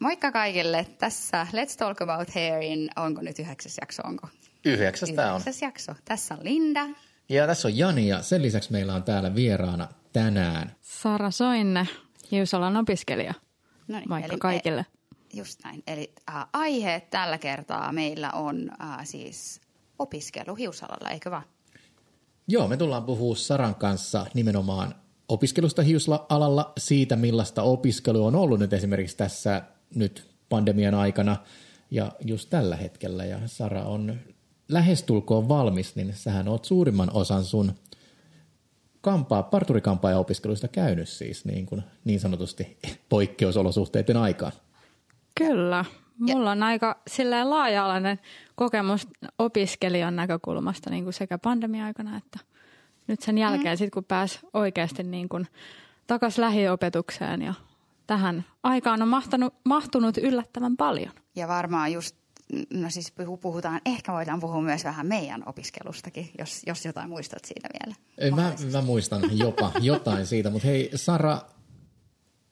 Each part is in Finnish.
Moikka kaikille. Tässä Let's Talk About Hairin, onko nyt yhdeksäs jakso, onko? Yhdeksäs tämä on. Yhdeksäs jakso. Tässä on Linda. Ja tässä on Jani ja sen lisäksi meillä on täällä vieraana tänään. Sara Soinne, Hiusalan opiskelija. No niin, Moikka eli- kaikille. Just näin. Eli äh, aiheet tällä kertaa meillä on äh, siis opiskelu hiusalalla, eikö vaan? Joo, me tullaan puhua Saran kanssa nimenomaan opiskelusta hiusalalla, siitä millaista opiskelu on ollut nyt esimerkiksi tässä nyt pandemian aikana ja just tällä hetkellä. Ja Sara on lähestulkoon valmis, niin sähän oot suurimman osan sun kampaa, parturikampaa ja opiskeluista käynyt siis niin, kuin, niin sanotusti poikkeusolosuhteiden aikaan. Kyllä. Mulla on aika silleen laaja-alainen kokemus opiskelijan näkökulmasta niin kuin sekä pandemia-aikana että nyt sen jälkeen, mm. sit kun pääsi oikeasti niin kuin takaisin lähiopetukseen ja tähän aikaan on mahtanut, mahtunut yllättävän paljon. Ja varmaan just, no siis puhu- puhutaan, ehkä voidaan puhua myös vähän meidän opiskelustakin, jos, jos jotain muistat siitä vielä. Ei, Mä, mä muistan jopa jotain siitä, mutta hei Sara,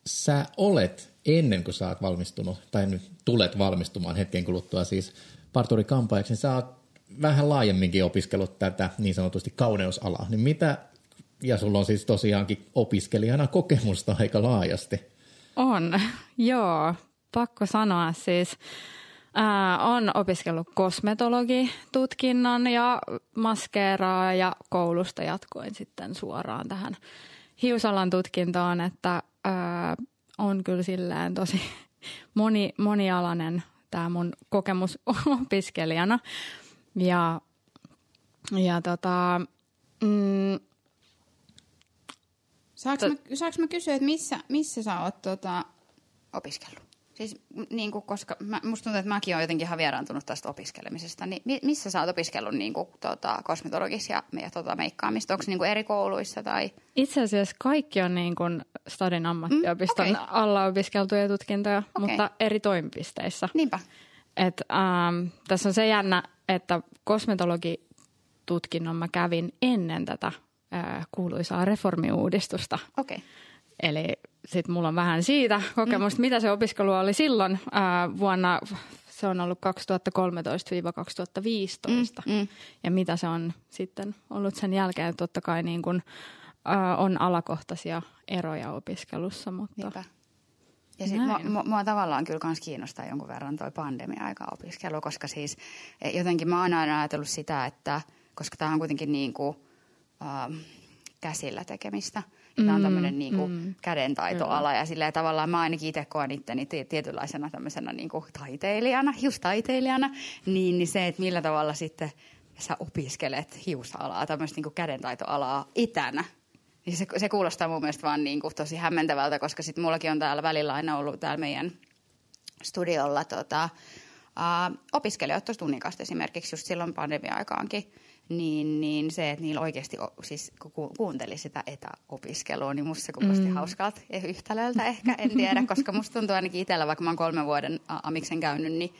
sä olet ennen kuin sä oot valmistunut, tai nyt tulet valmistumaan hetken kuluttua siis parturikampaajaksi, niin sä oot vähän laajemminkin opiskellut tätä niin sanotusti kauneusalaa. Niin mitä, ja sulla on siis tosiaankin opiskelijana kokemusta aika laajasti. On, joo. Pakko sanoa siis. Ää, on opiskellut kosmetologitutkinnon ja maskeeraa ja koulusta jatkoin sitten suoraan tähän hiusalan tutkintoon, että ää, on kyllä silleen tosi moni, monialainen tämä mun kokemus opiskelijana. Ja, ja tota, mm, Saanko mä, saanko mä kysyä, että missä, missä sä oot tota... Opiskellut. Siis niin kuin, koska mä, musta tuntuu, että mäkin olen jotenkin ihan vieraantunut tästä opiskelemisesta. Niin mi- missä sä oot opiskellut niin kuin, tota, kosmetologisia ja tota, meikkaamista? Onko niin kuin eri kouluissa tai... Itse asiassa kaikki on niin kuin Stadin ammattiopiston Mm, mm, okei. okay. alla opiskeltuja tutkintoja, Okei. mutta eri toimipisteissä. Niinpä. Et, ähm, tässä on se jännä, että kosmetologitutkinnon mä kävin ennen tätä äh, kuuluisaa reformiuudistusta. Okei. Okay. Eli sitten mulla on vähän siitä kokemusta, mm. mitä se opiskelu oli silloin äh, vuonna, se on ollut 2013-2015. Mm, mm. Ja mitä se on sitten ollut sen jälkeen. Totta kai niin kun, äh, on alakohtaisia eroja opiskelussa, mutta Niinpä. Ja sitten mua, mua, mua tavallaan kyllä kans kiinnostaa jonkun verran toi pandemia-aika opiskelu, koska siis eh, jotenkin mä oon aina ajatellut sitä, että koska tämä on kuitenkin niin kuin, äh, käsillä tekemistä. Mm, tämä on tämmöinen niin kuin mm, kädentaitoala ja silleen tavallaan mä ainakin itse koen itteni ti- tietynlaisena tämmöisenä niin kuin taiteilijana, hiustaiteilijana, niin, niin se, että millä tavalla sitten sä opiskelet hiusalaa, tämmöistä niin kuin kädentaitoalaa itänä, niin se, se kuulostaa mun mielestä vaan niin kuin tosi hämmentävältä, koska sitten mullakin on täällä välillä aina ollut täällä meidän studiolla tota, uh, opiskelijat tuossa tunnikasta esimerkiksi just silloin pandemia-aikaankin, niin, niin se, että niillä oikeasti, siis kun ku- kuunteli sitä etäopiskelua, niin musta se kuulosti mm. hauskalta ja yhtälöltä ehkä, en tiedä, koska musta tuntuu ainakin itsellä, vaikka mä oon kolmen vuoden amiksen käynyt, niin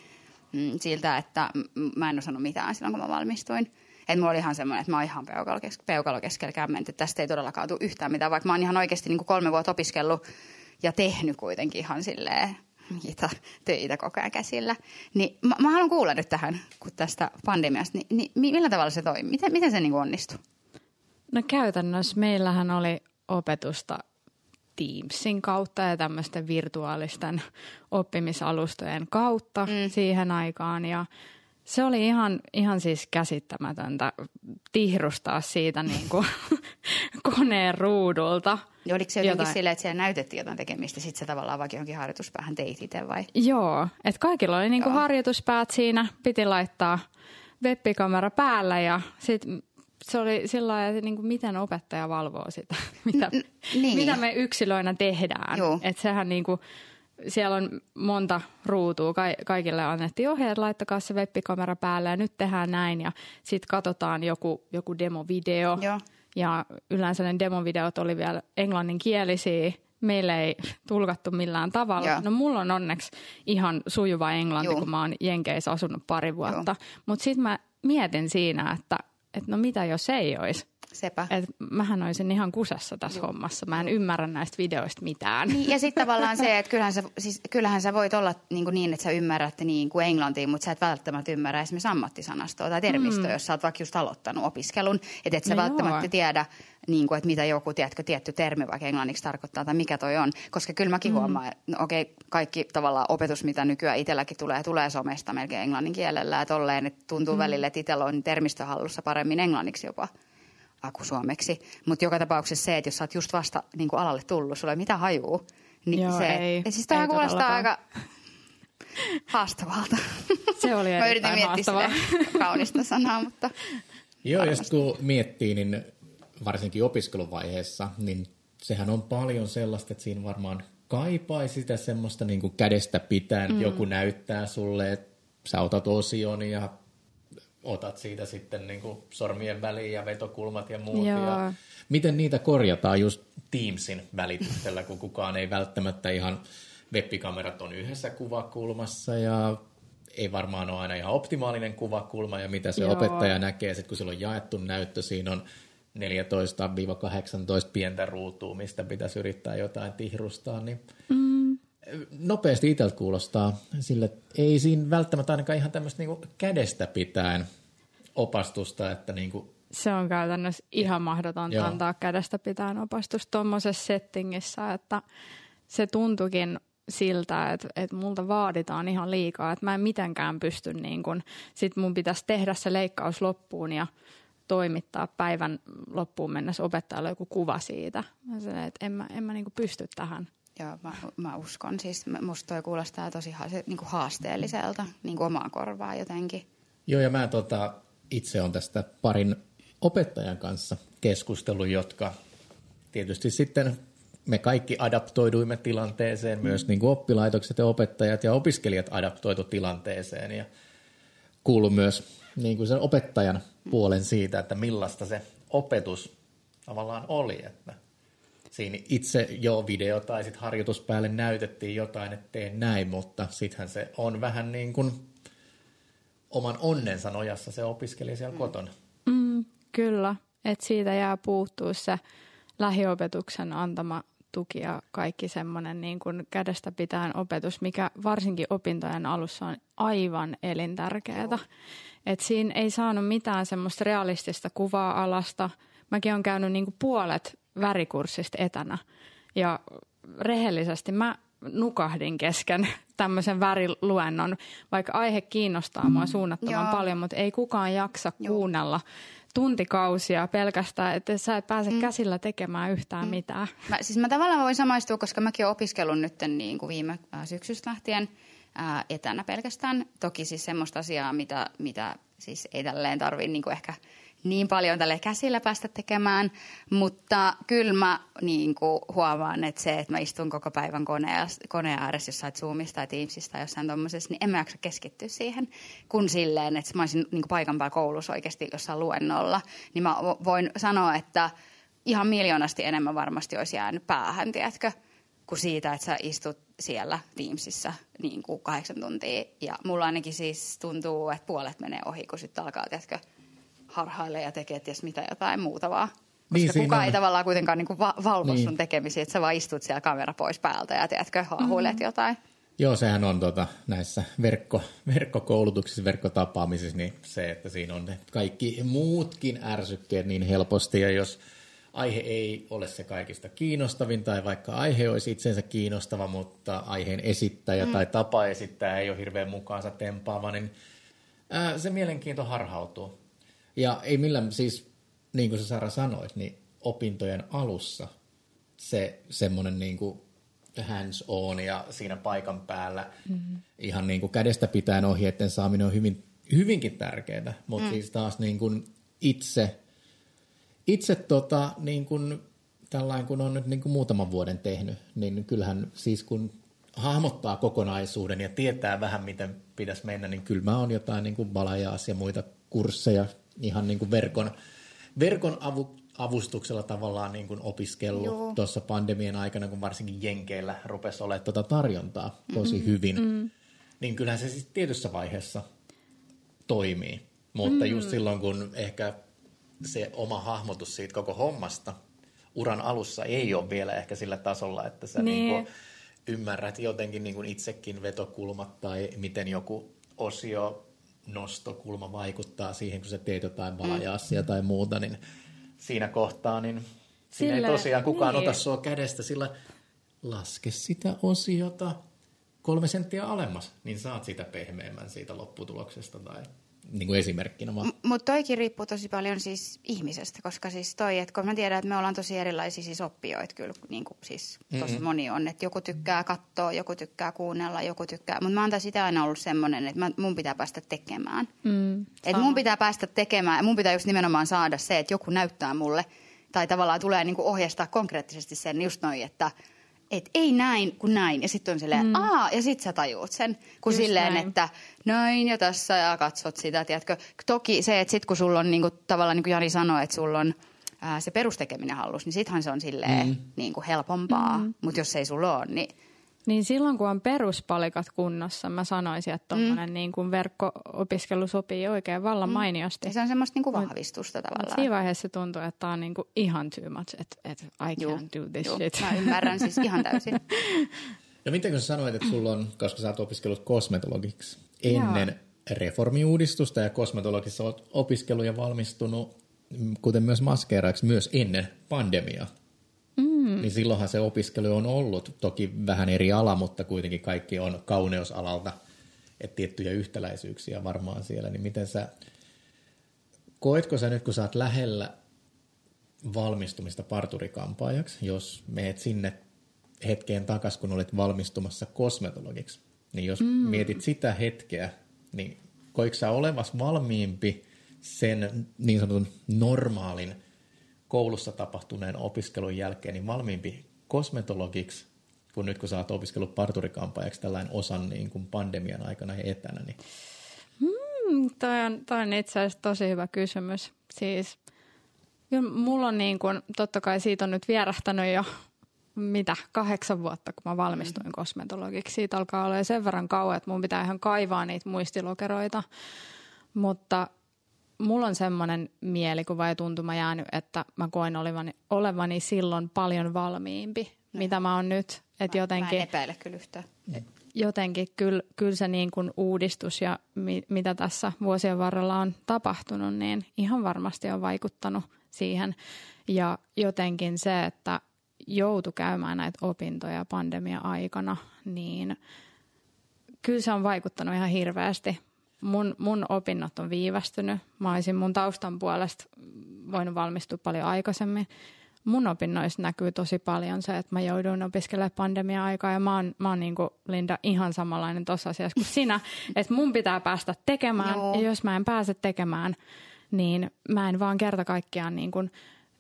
mm, siltä, että mä en osannut mitään silloin, kun mä valmistuin. Että mulla oli ihan semmoinen, että mä oon ihan peukalo, kes- peukalo keskellä kämmentä, että tästä ei todellakaan tule yhtään mitään, vaikka mä oon ihan oikeasti niin kuin kolme vuotta opiskellut ja tehnyt kuitenkin ihan silleen niitä töitä koko ajan käsillä. Niin mä, mä haluan kuulla nyt tähän, kun tästä pandemiasta, niin, niin mi- millä tavalla se toimii? Miten, miten se niin onnistui? No käytännössä meillähän oli opetusta Teamsin kautta ja tämmöisten virtuaalisten oppimisalustojen kautta mm. siihen aikaan. Ja se oli ihan, ihan siis käsittämätöntä tihrustaa siitä niin kuin koneen ruudulta. Ja oliko se jotenkin jotain. silleen, että siellä näytettiin jotain tekemistä, sitten se tavallaan vaikka johonkin harjoituspäähän teit itse vai? Joo, että kaikilla oli niinku harjoituspäät siinä, piti laittaa webbikamera päällä ja sit se oli sillä lailla, että niinku miten opettaja valvoo sitä, mitä, N- niin. mitä me yksilöinä tehdään. Että sehän niinku, siellä on monta ruutua, Ka- kaikille annettiin ohjeet, laittakaa se webbikamera päälle ja nyt tehdään näin ja sitten katsotaan joku, joku demovideo. Joo. Ja yleensä ne demovideot oli vielä englanninkielisiä. Meille ei tulkattu millään tavalla. Joo. No mulla on onneksi ihan sujuva englanti, Joo. kun mä oon Jenkeissä asunut pari vuotta. Mutta sitten mä mietin siinä, että, että no mitä jos ei olisi Sepä. Et mähän olisin ihan kusessa tässä hommassa. Mä en ymmärrä näistä videoista mitään. Niin, ja sitten tavallaan se, että kyllähän sä, siis, kyllähän sä voit olla niin, kuin niin, että sä ymmärrät niin kuin englantia, mutta sä et välttämättä ymmärrä esimerkiksi ammattisanastoa tai termistöä, mm. jos sä oot vaikka just aloittanut opiskelun. Että et sä No välttämättä joo. tiedä, niin kuin, että mitä joku tiedätkö, tietty termi vaikka englanniksi tarkoittaa tai mikä toi on. Koska kyllä mäkin mm. huomaan, että no, okei, kaikki tavallaan opetus, mitä nykyään itselläkin tulee, tulee somesta melkein englannin kielellä. Että tolleen, että tuntuu mm. välillä, että itsellä on termistöhallussa paremmin englanniksi jopa kuin suomeksi. Mutta joka tapauksessa se, että jos sä oot just vasta niin kuin alalle tullut, sulla ei mitään hajuu. Niin Joo, se, ei. ja siis tämä kuulostaa aika haastavalta. Se oli Mä yritin miettiä kaunista sanaa, mutta Joo, sit kun miettii, niin varsinkin opiskeluvaiheessa, niin sehän on paljon sellaista, että siinä varmaan kaipaisi sitä semmoista niin kuin kädestä pitäen, mm. joku näyttää sulle, että sä otat osion ja otat siitä sitten niin kuin sormien väliin ja vetokulmat ja muut. Joo. Ja miten niitä korjataan just Teamsin välityksellä, kun kukaan ei välttämättä ihan, webbikamerat on yhdessä kuvakulmassa ja ei varmaan ole aina ihan optimaalinen kuvakulma ja mitä se Joo. opettaja näkee, sit kun sillä on jaettu näyttö, siinä on 14-18 pientä ruutua, mistä pitäisi yrittää jotain tihrustaa, niin mm. nopeasti itseltä kuulostaa sille, että ei siinä välttämättä ainakaan ihan tämmöistä niinku kädestä pitäen opastusta, että niinku, Se on käytännössä ihan mahdotonta Joo. antaa kädestä pitäen opastus tuommoisessa settingissä, että se tuntukin siltä, että, että multa vaaditaan ihan liikaa, että mä en mitenkään pysty niin kuin, sit mun pitäisi tehdä se leikkaus loppuun ja toimittaa päivän loppuun mennessä opettajalle joku kuva siitä. Mä sanoin, että en mä, en mä niin kuin pysty tähän. joo, mä, mä uskon. Siis musta toi kuulostaa tosi ha- se, niin kuin haasteelliselta, niin kuin omaa korvaa jotenkin. Joo, ja mä tota, itse on tästä parin opettajan kanssa keskustellut, jotka tietysti sitten me kaikki adaptoiduimme tilanteeseen, myös niin kuin oppilaitokset ja opettajat ja opiskelijat adaptoitu tilanteeseen. Ja kuulu myös niin kuin sen opettajan puolen siitä, että millaista se opetus tavallaan oli, että siinä itse jo video tai sitten harjoitus päälle näytettiin jotain, että tee näin, mutta sittenhän se on vähän niin kuin oman onnensa nojassa se opiskelija siellä mm. kotona. Mm, kyllä, että siitä jää puuttuu se lähiopetuksen antama tuki ja kaikki semmoinen niin kuin kädestä pitäen opetus, mikä varsinkin opintojen alussa on aivan elintärkeää. Et siinä ei saanut mitään semmoista realistista kuvaa alasta. Mäkin olen käynyt niin kuin puolet värikurssista etänä ja rehellisesti mä nukahdin kesken tämmöisen väriluennon, vaikka aihe kiinnostaa mua suunnattoman Joo. paljon, mutta ei kukaan jaksa Joo. kuunnella tuntikausia pelkästään, että sä et pääse mm. käsillä tekemään yhtään mm. mitään. Mä, siis mä tavallaan voin samaistua, koska mäkin olen opiskellut nyt niin kuin viime äh, syksystä lähtien ää, etänä pelkästään. Toki siis semmoista asiaa, mitä, mitä siis ei tälleen tarvitse niin ehkä niin paljon tälle käsillä päästä tekemään, mutta kyllä mä niin kuin huomaan, että se, että mä istun koko päivän koneen, ääressä jossain Zoomista tai Teamsista tai jossain tuommoisessa, niin en mä jaksa keskittyä siihen, kun silleen, että mä olisin niin kuin paikan päällä koulussa oikeasti jossain luennolla, niin mä vo- voin sanoa, että ihan miljoonasti enemmän varmasti olisi jäänyt päähän, tiedätkö, kuin siitä, että sä istut siellä Teamsissa niin kuin kahdeksan tuntia. Ja mulla ainakin siis tuntuu, että puolet menee ohi, kun sitten alkaa, tiedätkö, harhaille ja tekee ties mitä jotain muuta vaan. Koska Niin, siinä kukaan on- ei tavallaan kuitenkaan niin kuin va- valvo Niin. sun tekemisiä, että sä vaan istut siellä kamera pois päältä ja tiedätkö, haahuilet mm. jotain. Joo, sehän on tota, näissä verkko, verkkokoulutuksissa, verkkotapaamisissa, niin se, että siinä on ne kaikki muutkin ärsykkeet niin helposti, ja jos aihe ei ole se kaikista kiinnostavin, tai vaikka aihe olisi itsensä kiinnostava, mutta aiheen esittäjä mm. tai tapa esittää ei ole hirveän mukaansa tempaava, niin ää, se mielenkiinto harhautuu. Ja ei millään, siis niin kuin sä Sara sanoit, niin opintojen alussa se semmoinen niin kuin hands on ja siinä paikan päällä mm-hmm. ihan niin kuin kädestä pitäen ohjeiden saaminen on hyvin, hyvinkin tärkeää, mutta mm. siis taas niin kuin itse, itse tota, niin kuin, tällainen kun on nyt niin kuin muutaman vuoden tehnyt, niin kyllähän siis kun hahmottaa kokonaisuuden ja tietää vähän, miten pitäisi mennä, niin kyllä mä oon jotain niin kuin balajaas ja muita kursseja ihan niin kuin verkon, verkon avu, avustuksella tavallaan niin kuin opiskellut Joo. tuossa pandemian aikana, kun varsinkin Jenkeillä rupesi olemaan tuota tarjontaa tosi mm-hmm. hyvin, mm. niin kyllähän se siis tietyssä vaiheessa toimii. Mutta mm. just silloin, kun ehkä se oma hahmotus siitä koko hommasta uran alussa ei ole vielä ehkä sillä tasolla, että sä niin. Niin ymmärrät jotenkin niin kuin itsekin vetokulmat tai miten joku osio nostokulma vaikuttaa siihen, kun sä teet jotain vaajassia mm. tai muuta, niin siinä kohtaa, niin siinä ei tosiaan kukaan niin. ota sua kädestä, sillä laske sitä osiota kolme senttiä alemmas, niin saat sitä pehmeämmän siitä lopputuloksesta tai niin kuin esimerkkinä vaan. M- Mutta toikin riippuu tosi paljon siis ihmisestä, koska siis toi, että kun mä tiedän, että me ollaan tosi erilaisia siis oppijoita kyllä, niin kuin siis tosi mm-hmm. moni on, että joku tykkää katsoa, joku tykkää kuunnella, joku tykkää, mutta mä oon sitä aina ollut semmoinen, että mä, mun pitää päästä tekemään. Mm, että mun pitää päästä tekemään, mun pitää just nimenomaan saada se, että joku näyttää mulle, tai tavallaan tulee niin kuin ohjastaa konkreettisesti sen just noin, että – että ei näin kuin näin. Ja sitten on silleen, mm. aa, ja sitten sä tajuut sen. Kun Just silleen, näin. että näin ja tässä ja katsot sitä, tiedätkö. Toki se, että sitten kun sulla on, niin kuin, tavallaan niin kuin Jani sanoi, että sulla on ää, se perustekeminen hallus, niin sittenhän se on silleen mm. niin kuin helpompaa. Mm. Mutta jos ei sulla ole, niin niin silloin, kun on peruspalikat kunnossa, mä sanoisin, että tuommoinen mm. niin kuin verkko-opiskelu sopii oikein vallan mm. mainiosti. Ja se on semmoista niin kuin vahvistusta tavallaan. Siinä vaiheessa se tuntuu, että tämä on niin kuin ihan too much, että, että I Juh. can't do this Juh. shit. Mä ymmärrän siis ihan täysin. No miten kun sä sanoit, että sulla on, koska sä oot opiskellut kosmetologiksi ennen Joo. reformiuudistusta ja kosmetologissa oot opiskellut ja valmistunut, kuten myös maskeeraiksi, myös ennen pandemiaa. Mm. Niin silloinhan se opiskelu on ollut toki vähän eri ala, mutta kuitenkin kaikki on kauneusalalta, että tiettyjä yhtäläisyyksiä varmaan siellä. Niin miten sä, koetko sä nyt, kun sä oot lähellä valmistumista parturikampaajaksi, jos meet sinne hetkeen takas, kun olet valmistumassa kosmetologiksi, niin jos mm. mietit sitä hetkeä, niin koiko sä olevas valmiimpi sen niin sanotun normaalin – koulussa tapahtuneen opiskelun jälkeen niin valmiimpi kosmetologiksi, kun nyt kun sä oot opiskellut parturikampaajaksi tällainen osan niin kuin pandemian aikana ja etänä. Niin... Hmm, toi, on, toi on itse asiassa tosi hyvä kysymys. Siis mulla on niin kuin, totta kai siitä on nyt vierähtänyt jo mitä, kahdeksan vuotta, kun mä valmistuin mm. kosmetologiksi. Siitä alkaa olla sen verran kauan, että mun pitää ihan kaivaa niitä muistilokeroita. Mutta mulla on semmoinen mielikuva ja tuntuma jäänyt, että mä koin olevani, olevani silloin paljon valmiimpi, no. mitä mä oon nyt. Et mä, jotenkin, mä en epäile kyllä yhtään. Jotenkin kyllä, kyllä se niin kuin uudistus ja mi, mitä tässä vuosien varrella on tapahtunut, niin ihan varmasti on vaikuttanut siihen. Ja jotenkin se, että joutu käymään näitä opintoja pandemia-aikana, niin kyllä se on vaikuttanut ihan hirveästi mun, mun opinnot on viivästynyt. Mä olisin mun taustan puolesta voinut valmistua paljon aikaisemmin. Mun opinnoissa näkyy tosi paljon se, että mä jouduin opiskelemaan pandemia-aikaa ja mä oon, mä oon niin kuin Linda ihan samanlainen tuossa asiassa kuin sinä, että mun pitää päästä tekemään Joo. ja jos mä en pääse tekemään, niin mä en vaan kerta kaikkiaan niin kuin –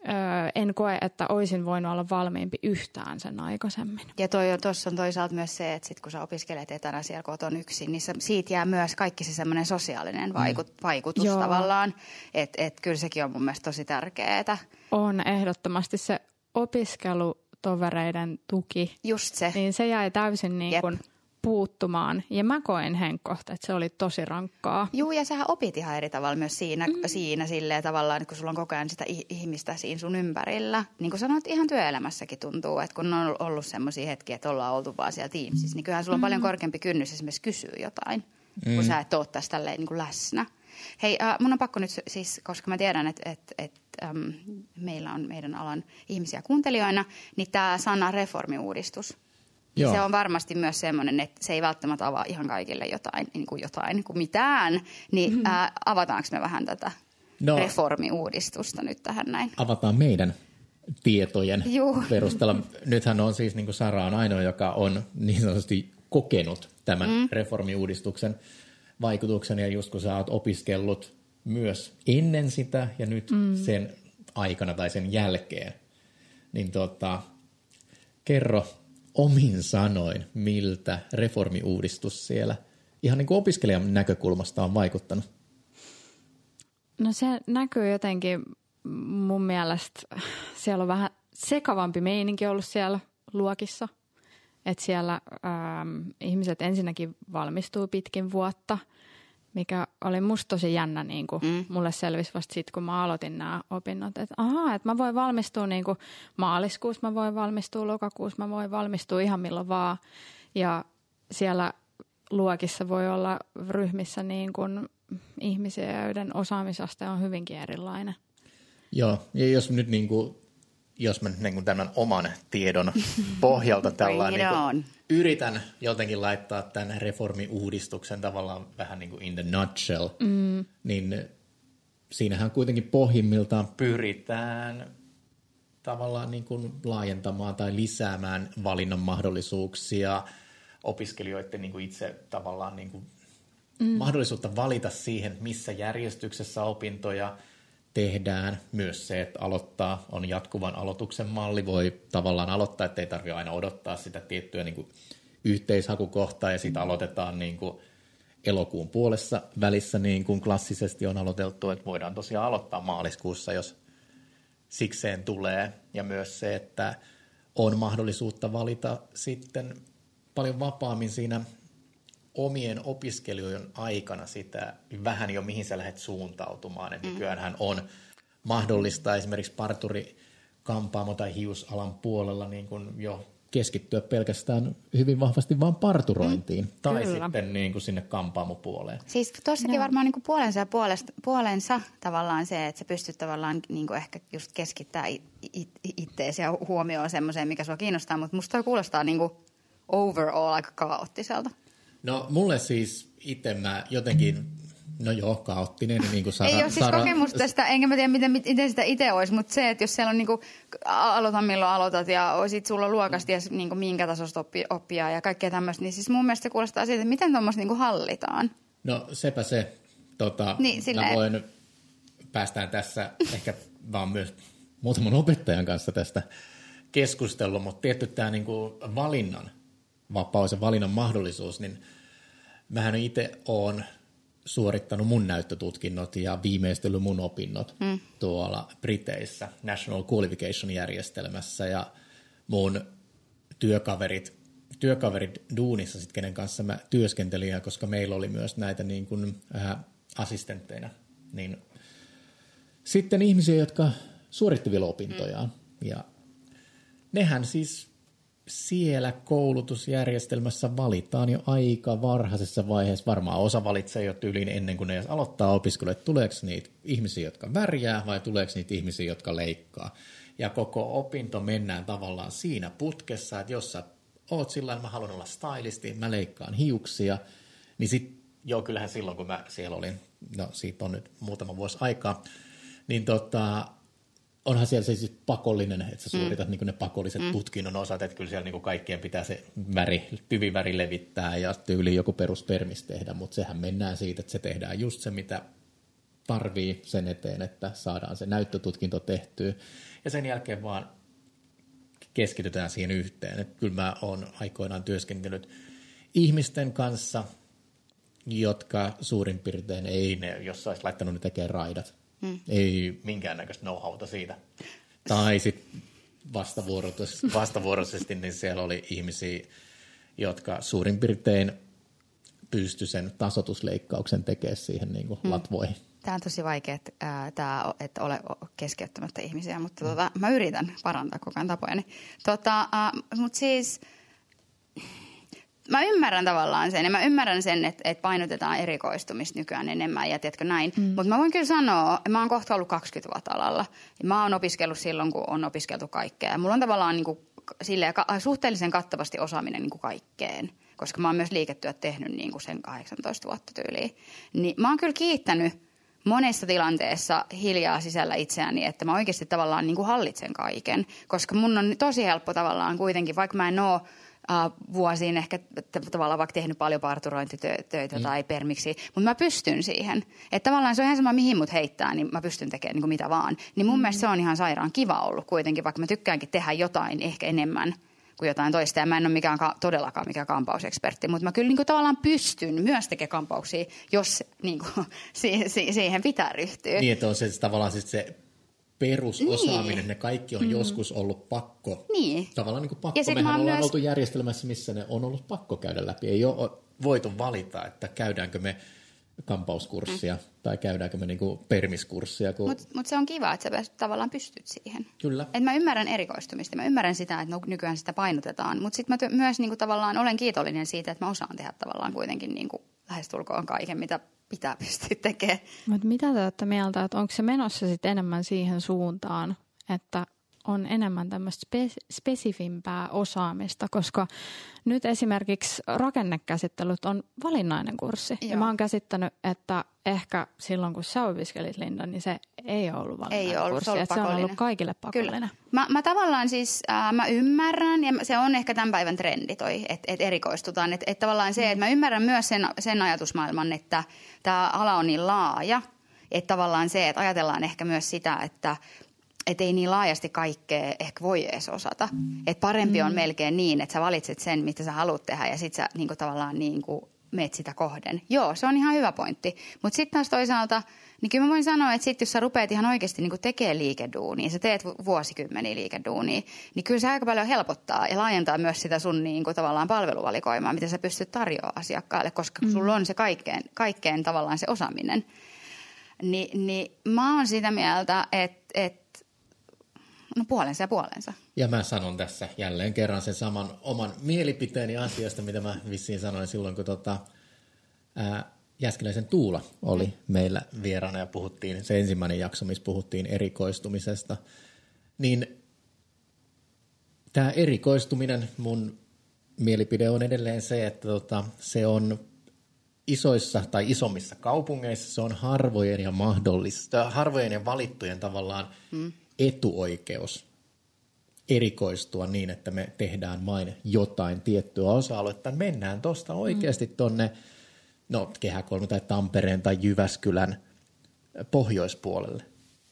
öö, en koe, että olisin voinut olla valmiimpi yhtään sen aikaisemmin. Ja tuossa on toisaalta myös se, että sit kun sä opiskelet etänä siellä koton yksin, niin siitä jää myös kaikki se semmoinen sosiaalinen vaikut, mm. vaikutus Joo. tavallaan. Että et, kyllä sekin on mun mielestä tosi tärkeää. On ehdottomasti se opiskelutovereiden tuki. Just se. Niin se jäi täysin niin kuin puuttumaan. Ja mä koen Henkko, että se oli tosi rankkaa. Joo, ja sähän opit ihan eri tavalla myös siinä, mm. siinä silleen tavallaan, kun sulla on koko ajan sitä ihmistä siinä sun ympärillä. Niin kuin sanoit, ihan työelämässäkin tuntuu, että kun on ollut semmoisia hetkiä, että ollaan oltu vaan siellä Teamsissa, niin kyllähän sulla on mm. paljon korkeampi kynnys esimerkiksi kysyä jotain, mm. kun sä et ole tässä tälleen niin kuin läsnä. Hei, äh, mun on pakko nyt siis, koska mä tiedän, että et, et, ähm, meillä on meidän alan ihmisiä kuuntelijoina, niin tämä sana reformiuudistus – Joo. Se on varmasti myös semmoinen, että se ei välttämättä avaa ihan kaikille jotain, niin kuin jotain kuin mitään. Niin mm-hmm. ää, avataanko me vähän tätä no, reformiuudistusta nyt tähän näin? Avataan meidän tietojen Juh. perusteella. Nythän on siis, niin kuin Sara on ainoa, joka on niin sanotusti kokenut tämän mm. reformiuudistuksen vaikutuksen. Ja just kun sä oot opiskellut myös ennen sitä ja nyt mm. sen aikana tai sen jälkeen, niin tota, kerro omin sanoin, miltä reformiuudistus siellä ihan niin kuin opiskelijan näkökulmasta on vaikuttanut? No se näkyy jotenkin mun mielestä, siellä on vähän sekavampi meininki ollut siellä luokissa. Että siellä ähm, ihmiset ensinnäkin valmistuu pitkin vuotta, mikä oli musta tosi jännä, niin kuin mm. mulle selvisi vasta sitten, kun mä aloitin nämä opinnot, että ahaa, että mä voin valmistua niin kuin maaliskuussa, mä voin valmistua lokakuussa, mä voin valmistua ihan milloin vaan. Ja siellä luokissa voi olla ryhmissä niin kuin ihmisiä, joiden osaamisaste on hyvinkin erilainen. Joo, ja jos nyt niin kuin, jos mä nyt niin tämän oman tiedon pohjalta tällainen niin kuin, yritän jotenkin laittaa tämän reformiuudistuksen tavallaan vähän niin kuin in the nutshell, mm. niin siinähän kuitenkin pohjimmiltaan pyritään tavallaan niin kuin laajentamaan tai lisäämään valinnan mahdollisuuksia opiskelijoiden niin kuin itse tavallaan niin kuin mm. mahdollisuutta valita siihen, missä järjestyksessä opintoja tehdään. Myös se, että aloittaa on jatkuvan aloituksen malli, voi tavallaan aloittaa, että ei tarvitse aina odottaa sitä tiettyä niin kuin yhteishakukohtaa ja sitten aloitetaan niin kuin elokuun puolessa välissä niin kuin klassisesti on aloiteltu, että voidaan tosiaan aloittaa maaliskuussa, jos sikseen tulee. Ja myös se, että on mahdollisuutta valita sitten paljon vapaammin siinä omien opiskelijoiden aikana sitä vähän jo mihin sä lähdet suuntautumaan. Et mm. nykyäänhän on mahdollista esimerkiksi parturi kampaamo- tai hiusalan puolella niin kun jo keskittyä pelkästään hyvin vahvasti vain parturointiin mm, tai kyllä. sitten niin kuin sinne kampaamopuoleen. Siis tuossakin no. varmaan niin kuin puolensa ja puolesta, puolensa tavallaan se, että sä pystyt tavallaan niin kuin ehkä just keskittää it, it, itteesi ja huomioon semmoiseen, mikä sua kiinnostaa, mutta musta toi kuulostaa niin kuin overall aika kaoottiselta. No mulle siis itse mä jotenkin, no joo, kaoottinen. Niin kuin Sara, Ei ole siis Sara... kokemusta tästä, enkä mä tiedä miten, miten sitä itse olisi, mutta se, että jos siellä on niin kuin, aloitan milloin aloitat ja olisit sulla luokasti ja niin kuin minkä tasosta oppi, oppia ja kaikkea tämmöistä, niin siis mun mielestä se kuulostaa siitä, että miten tuommoista niin hallitaan. No sepä se. Tota, niin, mä voin, päästään tässä ehkä vaan myös muutaman opettajan kanssa tästä keskustelua, mutta tietty tämä niin kuin valinnan vapaus ja valinnan mahdollisuus, niin mähän itse olen suorittanut mun näyttötutkinnot ja viimeistellyt mun opinnot mm. tuolla Briteissä National Qualification-järjestelmässä ja mun työkaverit, työkaverit duunissa, sit, kenen kanssa mä työskentelin, ja koska meillä oli myös näitä niin kuin, äh, assistentteina, niin sitten ihmisiä, jotka suoritti vielä opintojaan. Mm. Ja nehän siis siellä koulutusjärjestelmässä valitaan jo aika varhaisessa vaiheessa. Varmaan osa valitsee jo tyyliin ennen kuin ne edes aloittaa että tuleeko niitä ihmisiä, jotka värjää vai tuleeko niitä ihmisiä, jotka leikkaa. Ja koko opinto mennään tavallaan siinä putkessa, että jos sä oot sillä että mä haluan olla stylisti, mä leikkaan hiuksia, niin sit, joo kyllähän silloin kun mä siellä olin, no siitä on nyt muutama vuosi aikaa, niin tota, onhan siellä se siis pakollinen, että sä suoritat mm. niin ne pakolliset mm. tutkinnon osat, että kyllä siellä niin kaikkien pitää se väri, tyviväri levittää ja tyyli joku peruspermis tehdä, mutta sehän mennään siitä, että se tehdään just se, mitä tarvii sen eteen, että saadaan se näyttötutkinto tehtyä. Ja sen jälkeen vaan keskitytään siihen yhteen. Että kyllä mä oon aikoinaan työskentelyt ihmisten kanssa, jotka suurin piirtein ei ne, jos olisi laittanut ne tekemään raidat, Mm. Ei minkäännäköistä know-howta siitä. Tai sitten vastavuoroisesti, vastavuoroisesti, niin siellä oli ihmisiä, jotka suurin piirtein pysty sen tasotusleikkauksen tekemään siihen niin kuin mm. latvoihin. Tämä on tosi vaikea, että, tämä, että ole keskeyttämättä ihmisiä, mutta mm. tota, mä yritän parantaa koko ajan tapojani. Tota, äh, mutta siis mä ymmärrän tavallaan sen ja mä ymmärrän sen, että, että painotetaan erikoistumista nykyään enemmän ja tiedätkö näin. Mm. Mutta mä voin kyllä sanoa, mä oon kohta ollut 20 vuotta alalla. Ja mä oon opiskellut silloin, kun on opiskeltu kaikkea. Ja mulla on tavallaan niin kuin, silleen, suhteellisen kattavasti osaaminen niin kuin kaikkeen koska mä oon myös liiketyöt tehnyt niin kuin sen 18 vuotta tyyliin. Niin mä oon kyllä kiittänyt monessa tilanteessa hiljaa sisällä itseäni, että mä oikeasti tavallaan niin kuin hallitsen kaiken. Koska mun on tosi helppo tavallaan kuitenkin, vaikka mä en ole uh, vuosiin ehkä tavallaan vaikka tehnyt paljon parturointitöitä mm. tai permiksi, mutta mä pystyn siihen. Että tavallaan se on ihan sama, mihin mut heittää, niin mä pystyn tekemään niin kuin mitä vaan. Niin mun mm. mielestä se on ihan sairaan kiva ollut kuitenkin, vaikka mä tykkäänkin tehdä jotain ehkä enemmän kuin jotain toista. Ja mä en ole mikään ka- todellakaan mikään kampausekspertti, mutta mä kyllä niin kuin tavallaan pystyn myös tekemään kampauksia, jos niin kuin, si- si- siihen pitää ryhtyä. Niin, että on se tavallaan siis se perusosaaminen, niin. ne kaikki on mm. joskus ollut pakko. Niin. Tavallaan niin kuin pakko. Ja Mehän ollaan myös... oltu järjestelmässä, missä ne on ollut pakko käydä läpi. Ei ole voitu valita, että käydäänkö me kampauskurssia mm. tai käydäänkö me niinku permiskurssia. Kun... Mutta mut se on kiva, että sä tavallaan pystyt siihen. Kyllä. Et mä ymmärrän erikoistumista, mä ymmärrän sitä, että no, nykyään sitä painotetaan, mutta sitten mä ty- myös niinku tavallaan olen kiitollinen siitä, että mä osaan tehdä tavallaan kuitenkin niinku lähestulkoon kaiken, mitä pitää pystyä tekemään. Mutta mitä te olette mieltä, että onko se menossa sitten enemmän siihen suuntaan, että on enemmän tämmöistä spe- spesifimpää osaamista, koska nyt esimerkiksi rakennekäsittelyt on valinnainen kurssi. Ja Joo. mä oon käsittänyt, että ehkä silloin kun sä opiskelit Linda, niin se ei ole ollut valinnainen Ei ollut, kurssi. se ollut se on ollut kaikille pakollinen. Kyllä. Mä, mä tavallaan siis, äh, mä ymmärrän, ja se on ehkä tämän päivän trendi toi, että et erikoistutaan. Että et tavallaan se, että mä ymmärrän myös sen, sen ajatusmaailman, että tämä ala on niin laaja, että tavallaan se, että ajatellaan ehkä myös sitä, että et ei niin laajasti kaikkea ehkä voi edes osata. Että parempi on melkein niin, että sä valitset sen, mitä sä haluat tehdä, ja sit sä niinku tavallaan niinku meet sitä kohden. Joo, se on ihan hyvä pointti. Mutta sitten taas toisaalta, niin kyllä mä voin sanoa, että sit jos sä rupeat ihan oikeasti niin tekemään liikeduunia, sä teet vu- vuosikymmeniä liikeduunia, niin kyllä se aika paljon helpottaa ja laajentaa myös sitä sun niin kuin, tavallaan palveluvalikoimaa, mitä sä pystyt tarjoamaan asiakkaalle, koska mm. sulla on se kaikkein, kaikkein tavallaan se osaaminen. Ni, niin mä oon sitä mieltä, että, että no puolensa ja puolensa. Ja mä sanon tässä jälleen kerran sen saman oman mielipiteeni asiasta, mitä mä vissiin sanoin silloin, kun tota, ää, Jäskeläisen Tuula oli mm. meillä vieraana ja puhuttiin, se ensimmäinen jakso, missä puhuttiin erikoistumisesta. Niin tämä erikoistuminen, mun mielipide on edelleen se, että tota, se on isoissa tai isommissa kaupungeissa, se on harvojen ja mahdollista, harvojen ja valittujen tavallaan mm. Etuoikeus erikoistua niin, että me tehdään vain jotain tiettyä osa-aluetta. Mennään tuosta oikeasti tonne, no Kehä 3 tai Tampereen tai Jyväskylän pohjoispuolelle.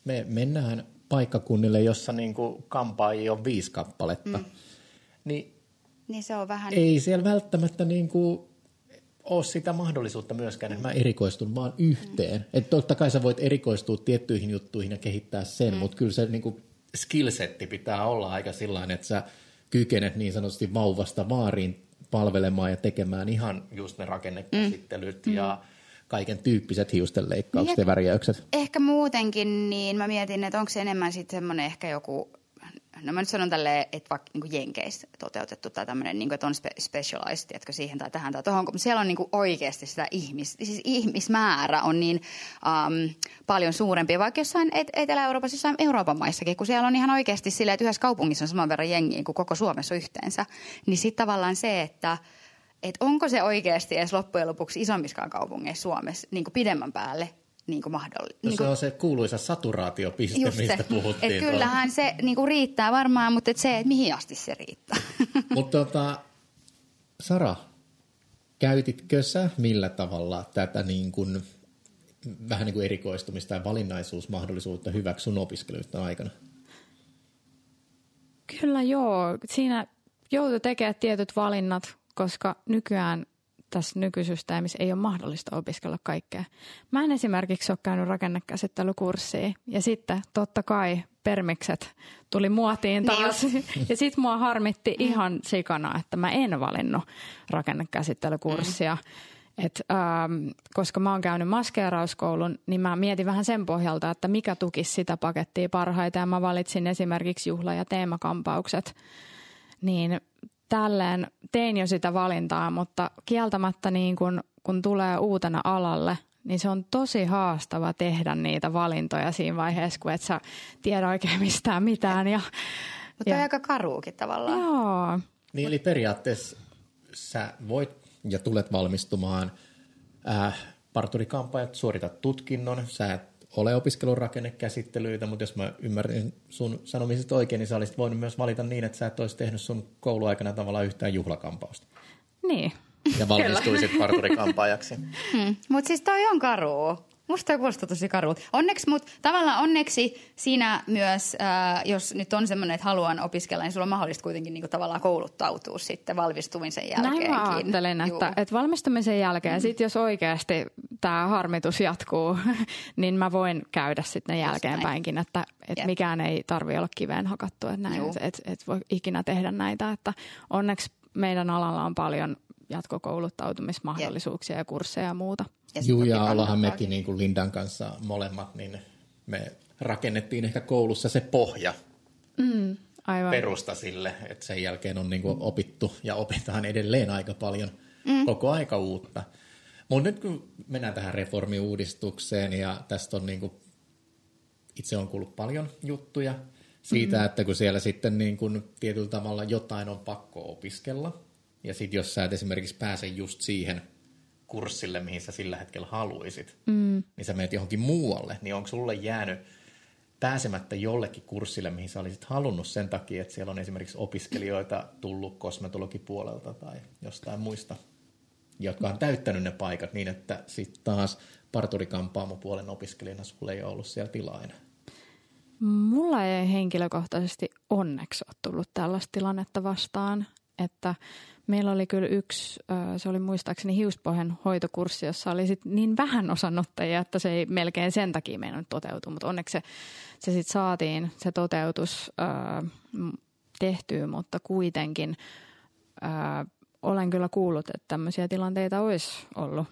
Me mennään paikkakunnille, jossa niin kuin kampaajia on viisi kappaletta. Mm. Niin Niin se on vähän... ei siellä välttämättä niin kuin ole sitä mahdollisuutta myöskään, että mä erikoistun vaan yhteen. Mm. Että totta kai sä voit erikoistua tiettyihin juttuihin ja kehittää sen, mm. mutta kyllä se niin kuin skillsetti pitää olla aika sillä että sä kykenet niin sanotusti vauvasta vaariin palvelemaan ja tekemään ihan just ne rakennekäsittelyt mm. ja kaiken tyyppiset hiusten leikkaukset Niin, ja värjäykset. Ehkä muutenkin, niin mä mietin, että onko se enemmän sitten semmoinen ehkä joku, no mä nyt sanon tälleen, että vaikka niin Jenkeissä toteutettu tai tämmöinen, niin kuin, että on spe- specialized, tiedätkö, siihen tai tähän tai tuohon, kun siellä on niin kuin oikeasti sitä ihmis, siis ihmismäärä on niin um, paljon suurempi, vaikka jossain et- Etelä-Euroopassa, jossain Euroopan maissakin, kun siellä on ihan oikeasti silleen, että yhdessä kaupungissa on saman verran jengiä kuin koko Suomessa yhteensä, niin sitten tavallaan se, että että onko se oikeasti edes loppujen lopuksi isommiskaan kaupungeissa Suomessa niin kuin pidemmän päälle niin kuin mahdollista. No niin se kuin, on se kuuluisa saturaatiopiste, just mistä se, puhuttiin. että kyllähän se niin kuin riittää varmaan, mutta et se, että mihin asti se riittää. Mutta tota, Sara, käytitkö sä millä tavalla tätä niin kuin, vähän niin kuin erikoistumista ja valinnaisuusmahdollisuutta hyväksi sun opiskeluiden aikana? Kyllä joo. Siinä joutui tekemään tietyt valinnat, koska nykyään tässä nykysysteemissä ei ole mahdollista opiskella kaikkea. Mä en esimerkiksi ole käynyt rakennekäsittelykurssia ja sitten totta kai permikset tuli muotiin taas. Niin ja sitten mua harmitti mm. ihan sikana, että mä en valinnut rakennekäsittelykurssia. Mm. Et, ähm, koska mä oon käynyt maskeerauskoulun, niin mä mietin vähän sen pohjalta, että mikä tukisi sitä pakettia parhaiten. Ja mä valitsin esimerkiksi juhla- ja teemakampaukset. Niin tälleen tein jo sitä valintaa, mutta kieltämättä niin kun, kun tulee uutena alalle, niin se on tosi haastava tehdä niitä valintoja siinä vaiheessa, kun et sä tiedä oikein mistään mitään. Ja, mutta on aika karuukin tavallaan. joo, Niin eli periaatteessa sä voit ja tulet valmistumaan äh, parturikampaajat, suoritat tutkinnon, sä et ole opiskelun rakennekäsittelyitä, mutta jos mä ymmärrin sun sanomisesta oikein, niin sä olisit voinut myös valita niin, että sä et olisi tehnyt sun kouluaikana tavallaan yhtään juhlakampausta. niin. Ja valmistuisit parturikampaajaksi. Hmm. Mutta siis toi on karu. Musta toi kuulostaa tosi karulta. Onneksi, mutta tavallaan onneksi siinä myös, äh, jos nyt on semmoinen, että haluan opiskella, niin sulla on mahdollista kuitenkin niinku tavallaan kouluttautua sitten valmistumisen jälkeenkin. Näin mä ajattelin, että, että valmistumisen jälkeen, mm. sit jos oikeasti tämä harmitus jatkuu, niin mä voin käydä sitten jälkeenpäinkin, että, että Jep. mikään ei tarvi olla kiveen hakattu, että näin, et, et voi ikinä tehdä näitä, että onneksi meidän alalla on paljon jatkokouluttautumismahdollisuuksia ja kursseja ja muuta. Ja Juu, ja ollaanhan kannattaakin. mekin niin kuin Lindan kanssa molemmat, niin me rakennettiin ehkä koulussa se pohja, Aivan. perusta sille, että sen jälkeen on niin kuin opittu ja opitaan edelleen aika paljon mm. koko aika uutta. Mutta nyt kun mennään tähän reformiuudistukseen ja tästä on niin kuin, itse on kuullut paljon juttuja siitä, mm-hmm. että kun siellä sitten niin kuin tietyllä tavalla jotain on pakko opiskella ja sitten jos sä et esimerkiksi pääse just siihen kurssille, mihin sä sillä hetkellä haluaisit, mm. niin sä menet johonkin muualle, niin onko sulle jäänyt pääsemättä jollekin kurssille, mihin sä olisit halunnut sen takia, että siellä on esimerkiksi opiskelijoita tullut kosmetologipuolelta tai jostain muista, jotka on täyttänyt ne paikat niin, että sitten taas parturikampaamopuolen opiskelijana sulle ei ole ollut siellä tilaa enää. Mulla ei henkilökohtaisesti onneksi ole tullut tällaista tilannetta vastaan, että meillä oli kyllä yksi, se oli muistaakseni hiuspohjan hoitokurssi, jossa oli sit niin vähän osanottajia, että se ei melkein sen takia meidän toteutua, mutta onneksi se, se sitten saatiin, se toteutus tehtyä, mutta kuitenkin ö, olen kyllä kuullut, että tämmöisiä tilanteita olisi ollut.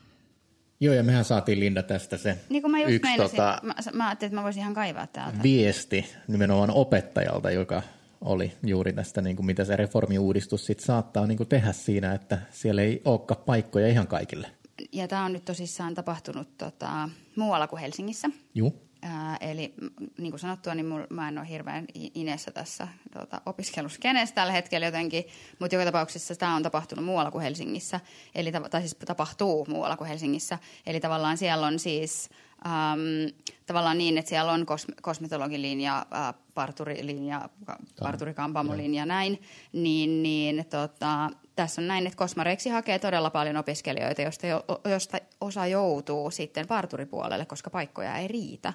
Joo, ja mehän saatiin Linda tästä se Niin kuin mä just yksi meinasin, tota, mä, mä ajattelin, että mä voisin ihan kaivaa täältä. viesti nimenomaan opettajalta, joka oli juuri tästä, niin kuin mitä se reformiuudistus sit saattaa niin kuin tehdä siinä, että siellä ei olekaan paikkoja ihan kaikille. Ja tämä on nyt tosissaan tapahtunut tota, muualla kuin Helsingissä. Juu. Ää, eli m- niin kuin sanottua, niin mul, mä en ole hirveän inessä tässä tota, opiskeluskeneessä tällä hetkellä jotenkin, mutta joka tapauksessa tämä on tapahtunut muualla kuin Helsingissä, eli, ta- tai siis tapahtuu muualla kuin Helsingissä. Eli tavallaan siellä on siis äm, tavallaan niin, että siellä on kos- kosmetologilinja, ää, parturilinja, ka- parturikampaamolinja näin, niin, niin tota, tässä on näin, että Kosmareksi hakee todella paljon opiskelijoita, josta, jo, josta osa joutuu sitten parturipuolelle, koska paikkoja ei riitä.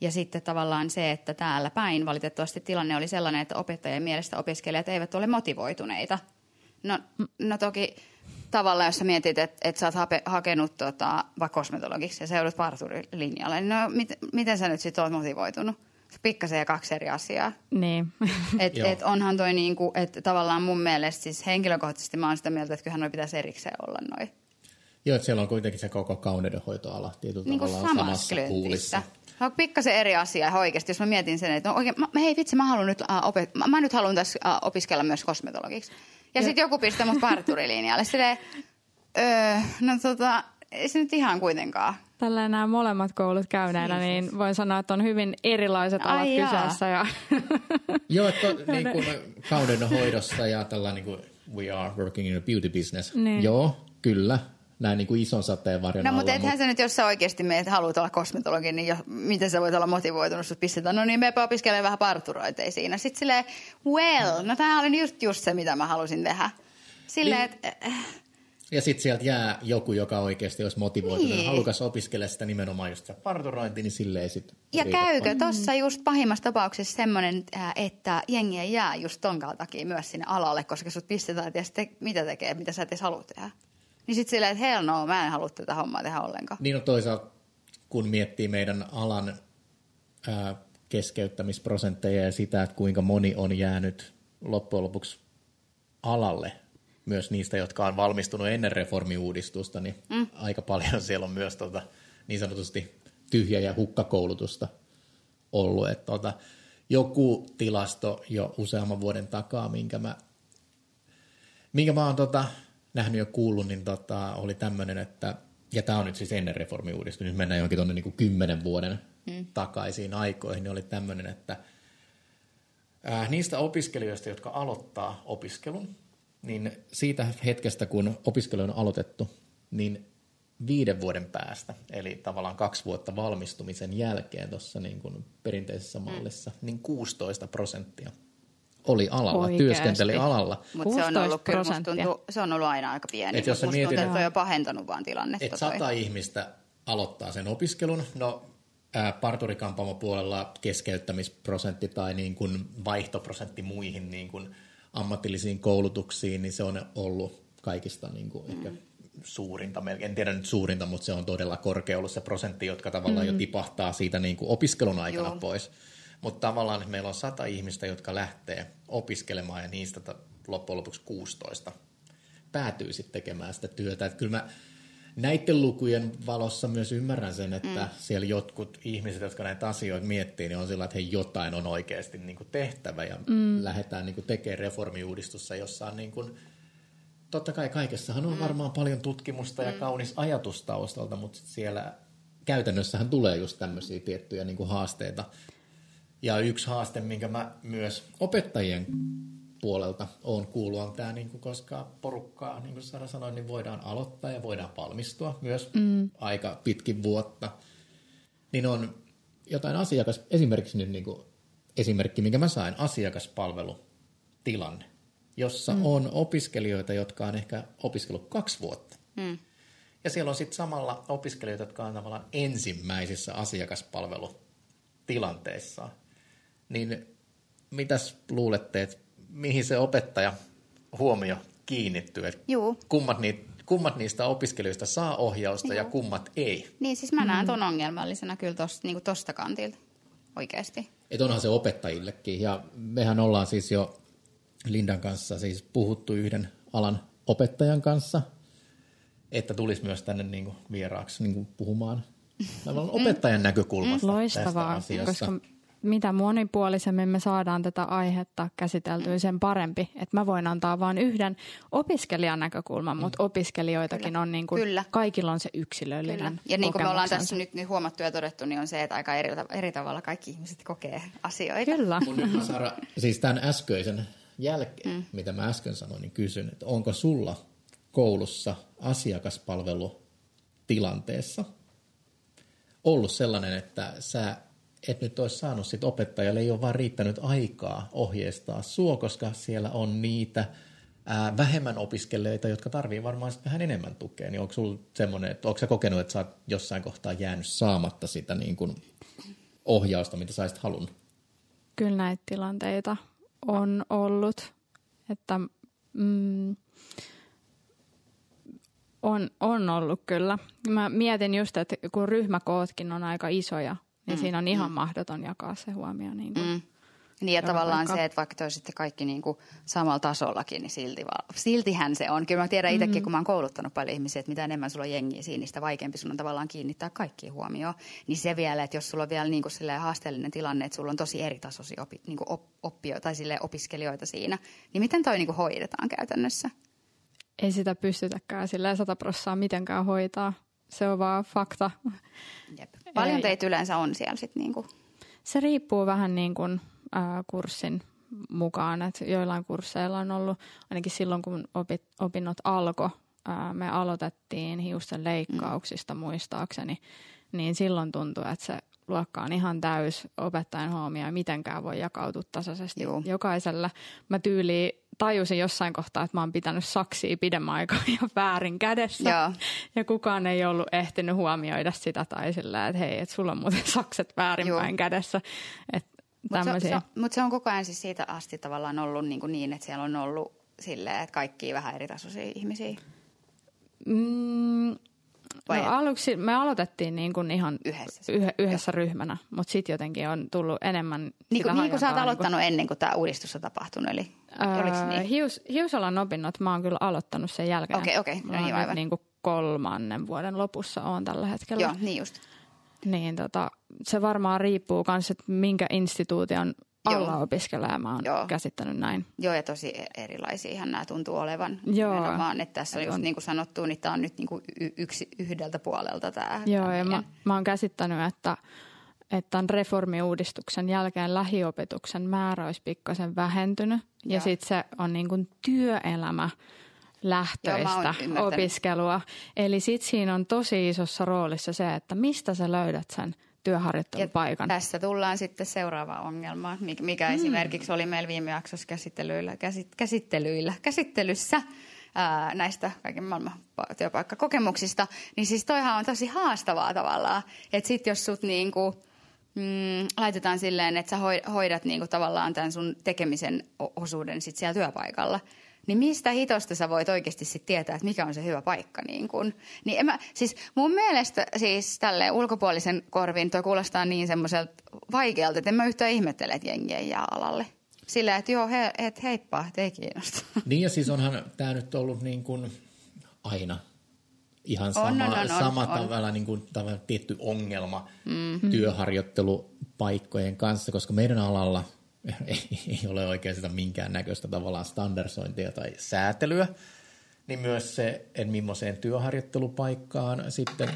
Ja sitten tavallaan se, että täällä päin valitettavasti tilanne oli sellainen, että opettajien mielestä opiskelijat eivät ole motivoituneita. No, no toki tavallaan, jos sä mietit, että, että sä oot hape, hakenut tota, vaikka kosmetologiksi ja sä joudut parturilinjalle, niin no mit, miten sä nyt sitten oot motivoitunut? Se pikkasen ja kaksi eri asiaa. Niin. Et, et onhan toi niinku, että tavallaan mun mielestä siis henkilökohtaisesti mä oon sitä mieltä, että kyllähän noi pitäisi erikseen olla noin. Joo, että siellä on kuitenkin se koko kauneudenhoitoala tietyllä Niin kuin tavalla samassa samassa kuulissa. On pikkasen eri asia ihan oikeasti, jos mä mietin sen, että no oikein, mä, hei vitsi, mä haluan nyt, uh, opet- mä, mä nyt haluan tässä uh, opiskella myös kosmetologiksi. Ja sitten joku pistää mut parturilinjalle. Silleen, öö, no tota, ei se nyt ihan kuitenkaan. Tällä nämä molemmat koulut käyneenä, niin voin sanoa, että on hyvin erilaiset Ai alat jaa. kyseessä. Ja Joo, että niin kuin kauneudenhoidossa ja tällä niin kuin we are working in a beauty business. Niin. Joo, kyllä. Näin niin kuin ison sateenvarjon No alla. mutta ethän mut- sä nyt, jos sä oikeasti meet, haluat olla kosmetologi, niin jo, miten sä voit olla motivoitunut, sut pistetään, no niin meepä opiskelemaan vähän parturoita ei siinä. Sitten silleen, well, no tää oli just, just se, mitä mä halusin tehdä. Silleen, Niin. että Ja sitten sieltä jää joku, joka oikeasti olisi motivoitunut Niin. halukas opiskella sitä nimenomaan just sitä parturointi, niin sille ei sitten Ja käykö tuossa just pahimmassa tapauksessa semmoinen, että jengi ei jää just ton takia myös sinne alalle, koska sut pistetään, että te, mitä tekee, mitä sä et edes halua tehdä. Niin sitten silleen, että hell no, mä en halua tätä hommaa tehdä ollenkaan. Niin on toisaalta, kun miettii meidän alan ää, keskeyttämisprosentteja ja sitä, että kuinka moni on jäänyt loppujen lopuksi alalle, myös niistä, jotka on valmistunut ennen reformiuudistusta, niin mm. aika paljon siellä on myös tota, niin sanotusti tyhjä- ja hukkakoulutusta ollut. Että tota, joku tilasto jo useamman vuoden takaa, minkä mä, minkä mä oon tota, nähnyt ja kuullut, niin tota, oli tämmöinen, että, ja tämä on nyt siis ennen reformiuudistusta, nyt mennään jonkin tuonne niin kymmenen vuoden mm. takaisiin aikoihin, niin oli tämmöinen, että ää, niistä opiskelijoista, jotka aloittaa opiskelun, niin siitä hetkestä, kun opiskelu on aloitettu, niin viiden vuoden päästä, eli tavallaan kaksi vuotta valmistumisen jälkeen tuossa niin kuin perinteisessä mallissa, mm. niin 16 prosenttia oli alalla, Oikeasti. työskenteli alalla. Mutta se on ollut, kyllä tuntuu, se on ollut aina aika pieni. Et jos Musta mietit, tuntuu, että toi on pahentanut vaan tilannetta. Että toi. sata ihmistä aloittaa sen opiskelun. No ää, parturikampaamopuolella keskeyttämisprosentti tai niin kuin vaihtoprosentti muihin niin kuin ammatillisiin koulutuksiin, niin se on ollut kaikista niin kuin ehkä suurinta, melkein, en tiedä nyt suurinta, mutta se on todella korkea ollut se prosentti, jotka tavallaan mm. jo tipahtaa siitä niin kuin opiskelun aikana Joo. pois. Mutta tavallaan että meillä on sata ihmistä, jotka lähtee opiskelemaan ja niistä loppujen lopuksi 16 päätyy sitten tekemään sitä työtä. Että kyllä mä näiden lukujen valossa myös ymmärrän sen, että mm. siellä jotkut ihmiset, jotka näitä asioita miettii, niin on sillä, että hei, jotain on oikeasti niin kuin tehtävä ja mm. lähdetään niin kuin tekemään reformiuudistussa, jossa on niin kuin, totta kai kaikessahan on mm. varmaan paljon tutkimusta ja mm. kaunis ajatus taustalta, mutta siellä käytännössähän tulee just tämmöisiä tiettyjä niin kuin haasteita. Ja yksi haaste, minkä mä myös opettajien puolelta on kuullut, on tämä, niin kuin, koska porukkaa, niin kuin Sara sanoi, niin voidaan aloittaa ja voidaan valmistua myös mm. aika pitkin vuotta. Niin on jotain asiakas, esimerkiksi nyt niin kuin, esimerkki, minkä mä sain, asiakaspalvelutilanne, jossa mm. on opiskelijoita, jotka on ehkä opiskellut kaksi vuotta. Mm. Ja siellä on sitten samalla opiskelijoita, jotka on tavallaan ensimmäisissä asiakaspalvelutilanteissa. Niin mitäs luulette, että mihin se opettaja huomio kiinnittyy? Että Juu. Kummat, niitä, kummat niistä opiskelijoista saa ohjausta Juu. ja kummat ei? Niin siis mä näen ton ongelmallisena kyllä tosta, niin kuin tosta kantilta oikeasti. Et onhan se opettajillekin ja mehän ollaan siis jo Lindan kanssa siis puhuttu yhden alan opettajan kanssa – että tulisi myös tänne niin kuin vieraaksi niin kuin puhumaan opettajan näkökulmasta Loistavaa, tästä asiasta. koska mitä monipuolisemmin me saadaan tätä aihetta käsiteltyä, sen parempi. Että mä voin antaa vain yhden opiskelijan näkökulman, mutta mm. opiskelijoitakin Kyllä. on niin kuin, Kyllä. kaikilla on se yksilöllinen Kyllä. Ja niin kuin me ollaan tässä nyt niin huomattu ja todettu, niin on se, että aika eri, eri tavalla kaikki ihmiset kokee asioita. Kyllä. Mun Sara, siis tämän äskeisen jälkeen, mm. mitä mä äsken sanoin, niin kysyn, että onko sulla koulussa asiakaspalvelutilanteessa ollut sellainen, että sä et nyt olisi saanut sit opettajalle, ei ole vaan riittänyt aikaa ohjeistaa sua, koska siellä on niitä ää, vähemmän opiskelijoita, jotka tarvii varmaan sit vähän enemmän tukea. Niin onko sulla semmoinen, että onko kokenut, että sä oot jossain kohtaa jäänyt saamatta sitä niin kuin ohjausta, mitä sä halunnut? Kyllä näitä tilanteita on ollut, että mm, on, on ollut kyllä. Mä mietin just, että kun ryhmäkootkin on aika isoja, niin mm. siinä on ihan mm. mahdoton jakaa se huomio. Niin, kuin mm. niin ja tavallaan paikka. se, että vaikka te olisitte kaikki niin kuin samalla tasollakin, niin silti va- siltihän se on. Kyllä mä tiedän itsekin, mm. kun mä oon kouluttanut paljon ihmisiä, että mitä enemmän sulla on jengiä siinä, niin sitä vaikeampi sun on tavallaan kiinnittää kaikki huomioon. Niin se vielä, että jos sulla on vielä niin kuin haasteellinen tilanne, että sulla on tosi eri tasoisia opi, niin kuin oppio, tai opiskelijoita siinä, niin miten toi niin kuin hoidetaan käytännössä? ei sitä pystytäkään sillä sataprossaa mitenkään hoitaa. Se on vaan fakta. Jep. Paljon teitä yleensä on siellä sitten niinku? Se riippuu vähän niin kuin, äh, kurssin mukaan. että joillain kursseilla on ollut, ainakin silloin kun opit, opinnot alkoi, äh, me aloitettiin hiusten leikkauksista mm. muistaakseni, niin silloin tuntuu, että se luokka on ihan täys opettajan huomioon, mitenkään voi jakautua tasaisesti Juu. jokaiselle. Mä tyyliin tajusin jossain kohtaa, että mä oon pitänyt saksia pidemmän aikaa ja väärin kädessä. Joo. Ja kukaan ei ollut ehtinyt huomioida sitä tai sillä, että hei, että sulla on muuten sakset väärinpäin kädessä. Mutta se, se, mut se on koko ajan siis siitä asti tavallaan ollut niin, kuin niin että siellä on ollut silleen, että kaikki vähän eri tasoisia ihmisiä. Mm, vai no, aluksi me aloitettiin niin kuin ihan yhdessä, yh, yhdessä ryhmänä, mutta sitten jotenkin on tullut enemmän Niin kuin, niin kuin sä oot aloittanut niin kuin... ennen kuin tämä uudistus on tapahtunut, eli öö, niin? hius, hiusalan opinnot mä oon kyllä aloittanut sen jälkeen. Okei, okay, okei. Okay. No niin, aivan. Niin kuin kolmannen vuoden lopussa on tällä hetkellä. Joo, niin just. Niin tota, se varmaan riippuu myös, että minkä instituution alla Joo. opiskelee, mä oon Joo. käsittänyt näin. Joo, ja tosi erilaisiahan nämä tuntuu olevan. Joo. Vaan, että tässä on just niin kuin sanottu, niin tämä on nyt niin kuin yksi yhdeltä puolelta tämä. Joo, ja mä, mä oon käsittänyt, että, että tämän reformiuudistuksen jälkeen lähiopetuksen määrä olisi pikkasen vähentynyt. Joo. Ja sitten se on niin kuin työelämä lähtöistä Joo, opiskelua. Eli sitten siinä on tosi isossa roolissa se, että mistä sä löydät sen työharjoittelupaikan. Ja tässä tullaan sitten seuraavaan ongelmaan, mikä mm. esimerkiksi oli meillä viime jaksossa käsittelyillä, käsit, käsittelyillä, käsittelyssä ää, näistä kaiken maailman työpaikkakokemuksista. Niin siis toihan on tosi haastavaa tavallaan, että sitten jos sut niinku, mm, laitetaan silleen, että sä hoidat niinku tavallaan tämän sun tekemisen osuuden sit siellä työpaikalla – niin mistä hitosta sä voit oikeasti sitten tietää, että mikä on se hyvä paikka. Niin kun. Niin en mä, siis mun mielestä siis tälle ulkopuolisen korvin toi kuulostaa niin semmoiselta vaikealta, että en mä yhtään ihmettele, että jengi ei jää alalle. Silleen, että joo, he, et heippa, et ei kiinnosta. Niin ja siis onhan tämä nyt ollut niin kuin aina ihan sama, On, on, on, on, sama on. tavalla niin kuin tavallaan tietty ongelma mm. työharjoittelupaikkojen kanssa, koska meidän alalla ei, ei ole oikein sitä minkään näköistä tavallaan standardisointia tai säätelyä, niin myös se, että millaiseen työharjoittelupaikkaan sitten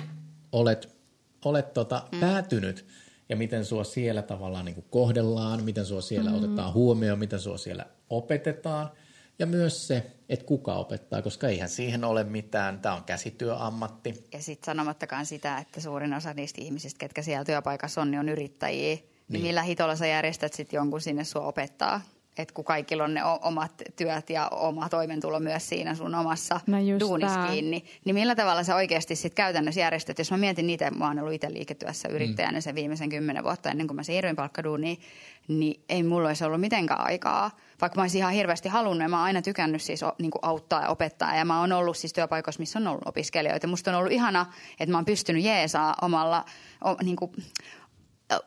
olet, olet tota, mm. päätynyt ja miten sua siellä tavallaan niin kuin kohdellaan, miten sua siellä mm. otetaan huomioon, miten sua siellä opetetaan ja myös se, että kuka opettaa, koska eihän siihen ole mitään, tämä on käsityöammatti. Ja sitten sanomattakaan sitä, että suurin osa niistä ihmisistä, ketkä siellä työpaikassa on, niin on yrittäjiä. Niin, niin millä hitolla sä järjestät sitten jonkun sinne sua opettaa? Että kun kaikilla on ne omat työt ja oma toimeentulo myös siinä sun omassa No duunissa kiinni, niin millä tavalla sä oikeasti sitten käytännössä järjestät? Jos mä mietin niitä, mä oon ollut itse liiketyössä yrittäjänä sen viimeisen kymmenen vuotta ennen kuin mä siirryin palkkaduuniin, niin ei mulla olisi ollut mitenkään aikaa. Vaikka mä olisin ihan hirveästi halunnut ja mä oon aina tykännyt siis niin kuin auttaa ja opettaa. Ja mä oon ollut siis työpaikoissa, missä on ollut opiskelijoita. Musta on ollut ihana, että mä oon pystynyt jeesaa omalla, o, niin kuin,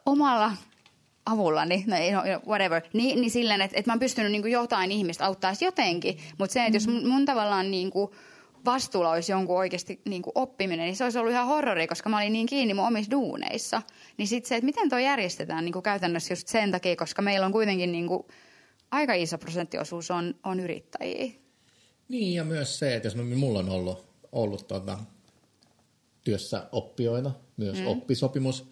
omalla avullani, no, ei, no, whatever, niin, niin silleen, että, että mä oon pystynyt niin kuin jotain ihmistä auttaa jotenkin. Mutta se, että jos mun, mun tavallaan niin kuin vastuulla olisi jonkun oikeasti niin kuin oppiminen, niin se olisi ollut ihan horrori, koska mä olin niin kiinni mun omissa duuneissa. Niin sitten se, että miten toi järjestetään niin kuin käytännössä just sen takia, koska meillä on kuitenkin niin kuin aika iso prosenttiosuus on, on yrittäjiä. Niin ja myös se, että jos mä, mulla on ollut, ollut tuota, työssä oppijoita, myös mm. oppisopimus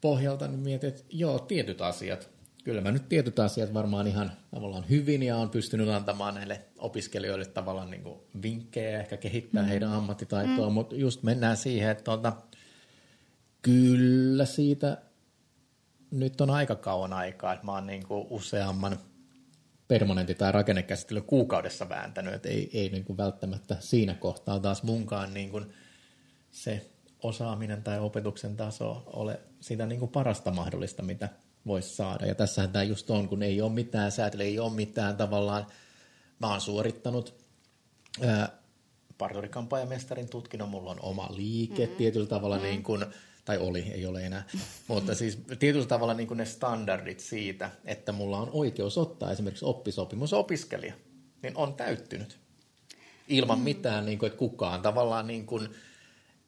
pohjalta, niin mietin, että joo, tietyt asiat. Kyllä mä nyt tietyt asiat varmaan ihan tavallaan hyvin ja on pystynyt antamaan näille opiskelijoille tavallaan niin kuin vinkkejä ja ehkä kehittää mm. heidän ammattitaitoa, mm. mutta just mennään siihen, että tuota, kyllä siitä nyt on aika kauan aikaa, että mä oon niin kuin useamman permanentti- tai rakennekäsittely kuukaudessa vääntänyt, että ei, ei niin kuin välttämättä siinä kohtaa taas munkaan niin kuin se osaaminen tai opetuksen taso ole sitä niin kuin parasta mahdollista, mitä voisi saada. Ja tässähän tämä just on, kun ei ole mitään säätelyä, ei ole mitään tavallaan, mä oon suorittanut ää, parturikampaajamestarin tutkinnon, mulla on oma liike mm-hmm. tietyllä tavalla mm-hmm. niin kuin, tai oli, ei ole enää, mutta siis tietyllä tavalla niin kuin ne standardit siitä, että mulla on oikeus ottaa esimerkiksi oppisopimusopiskelija, niin on täyttynyt. Ilman mitään, niin kuin, että kukaan tavallaan niin kuin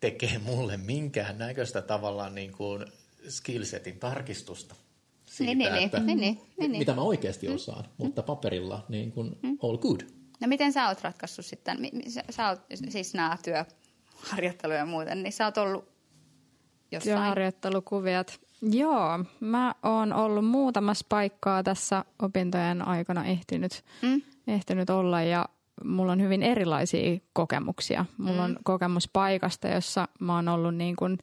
tekee mulle minkään näköistä tavallaan niin kuin skillsetin tarkistusta siitä, Niin, niin, että niin, niin, niin, niin. mitä mä oikeasti osaan, mutta paperilla niin kuin all good. No miten sä oot ratkaissut sitten, sä, sä oot siis nämä työharjoitteluja ja muuten, niin sä oot ollut jossain. Työharjoittelukuviot. Joo, mä oon ollut muutamassa paikkaa tässä opintojen aikana ehtinyt, Mm. ehtinyt olla ja mulla on hyvin erilaisia kokemuksia. Mulla on kokemus paikasta, jossa mä oon ollut niin kuin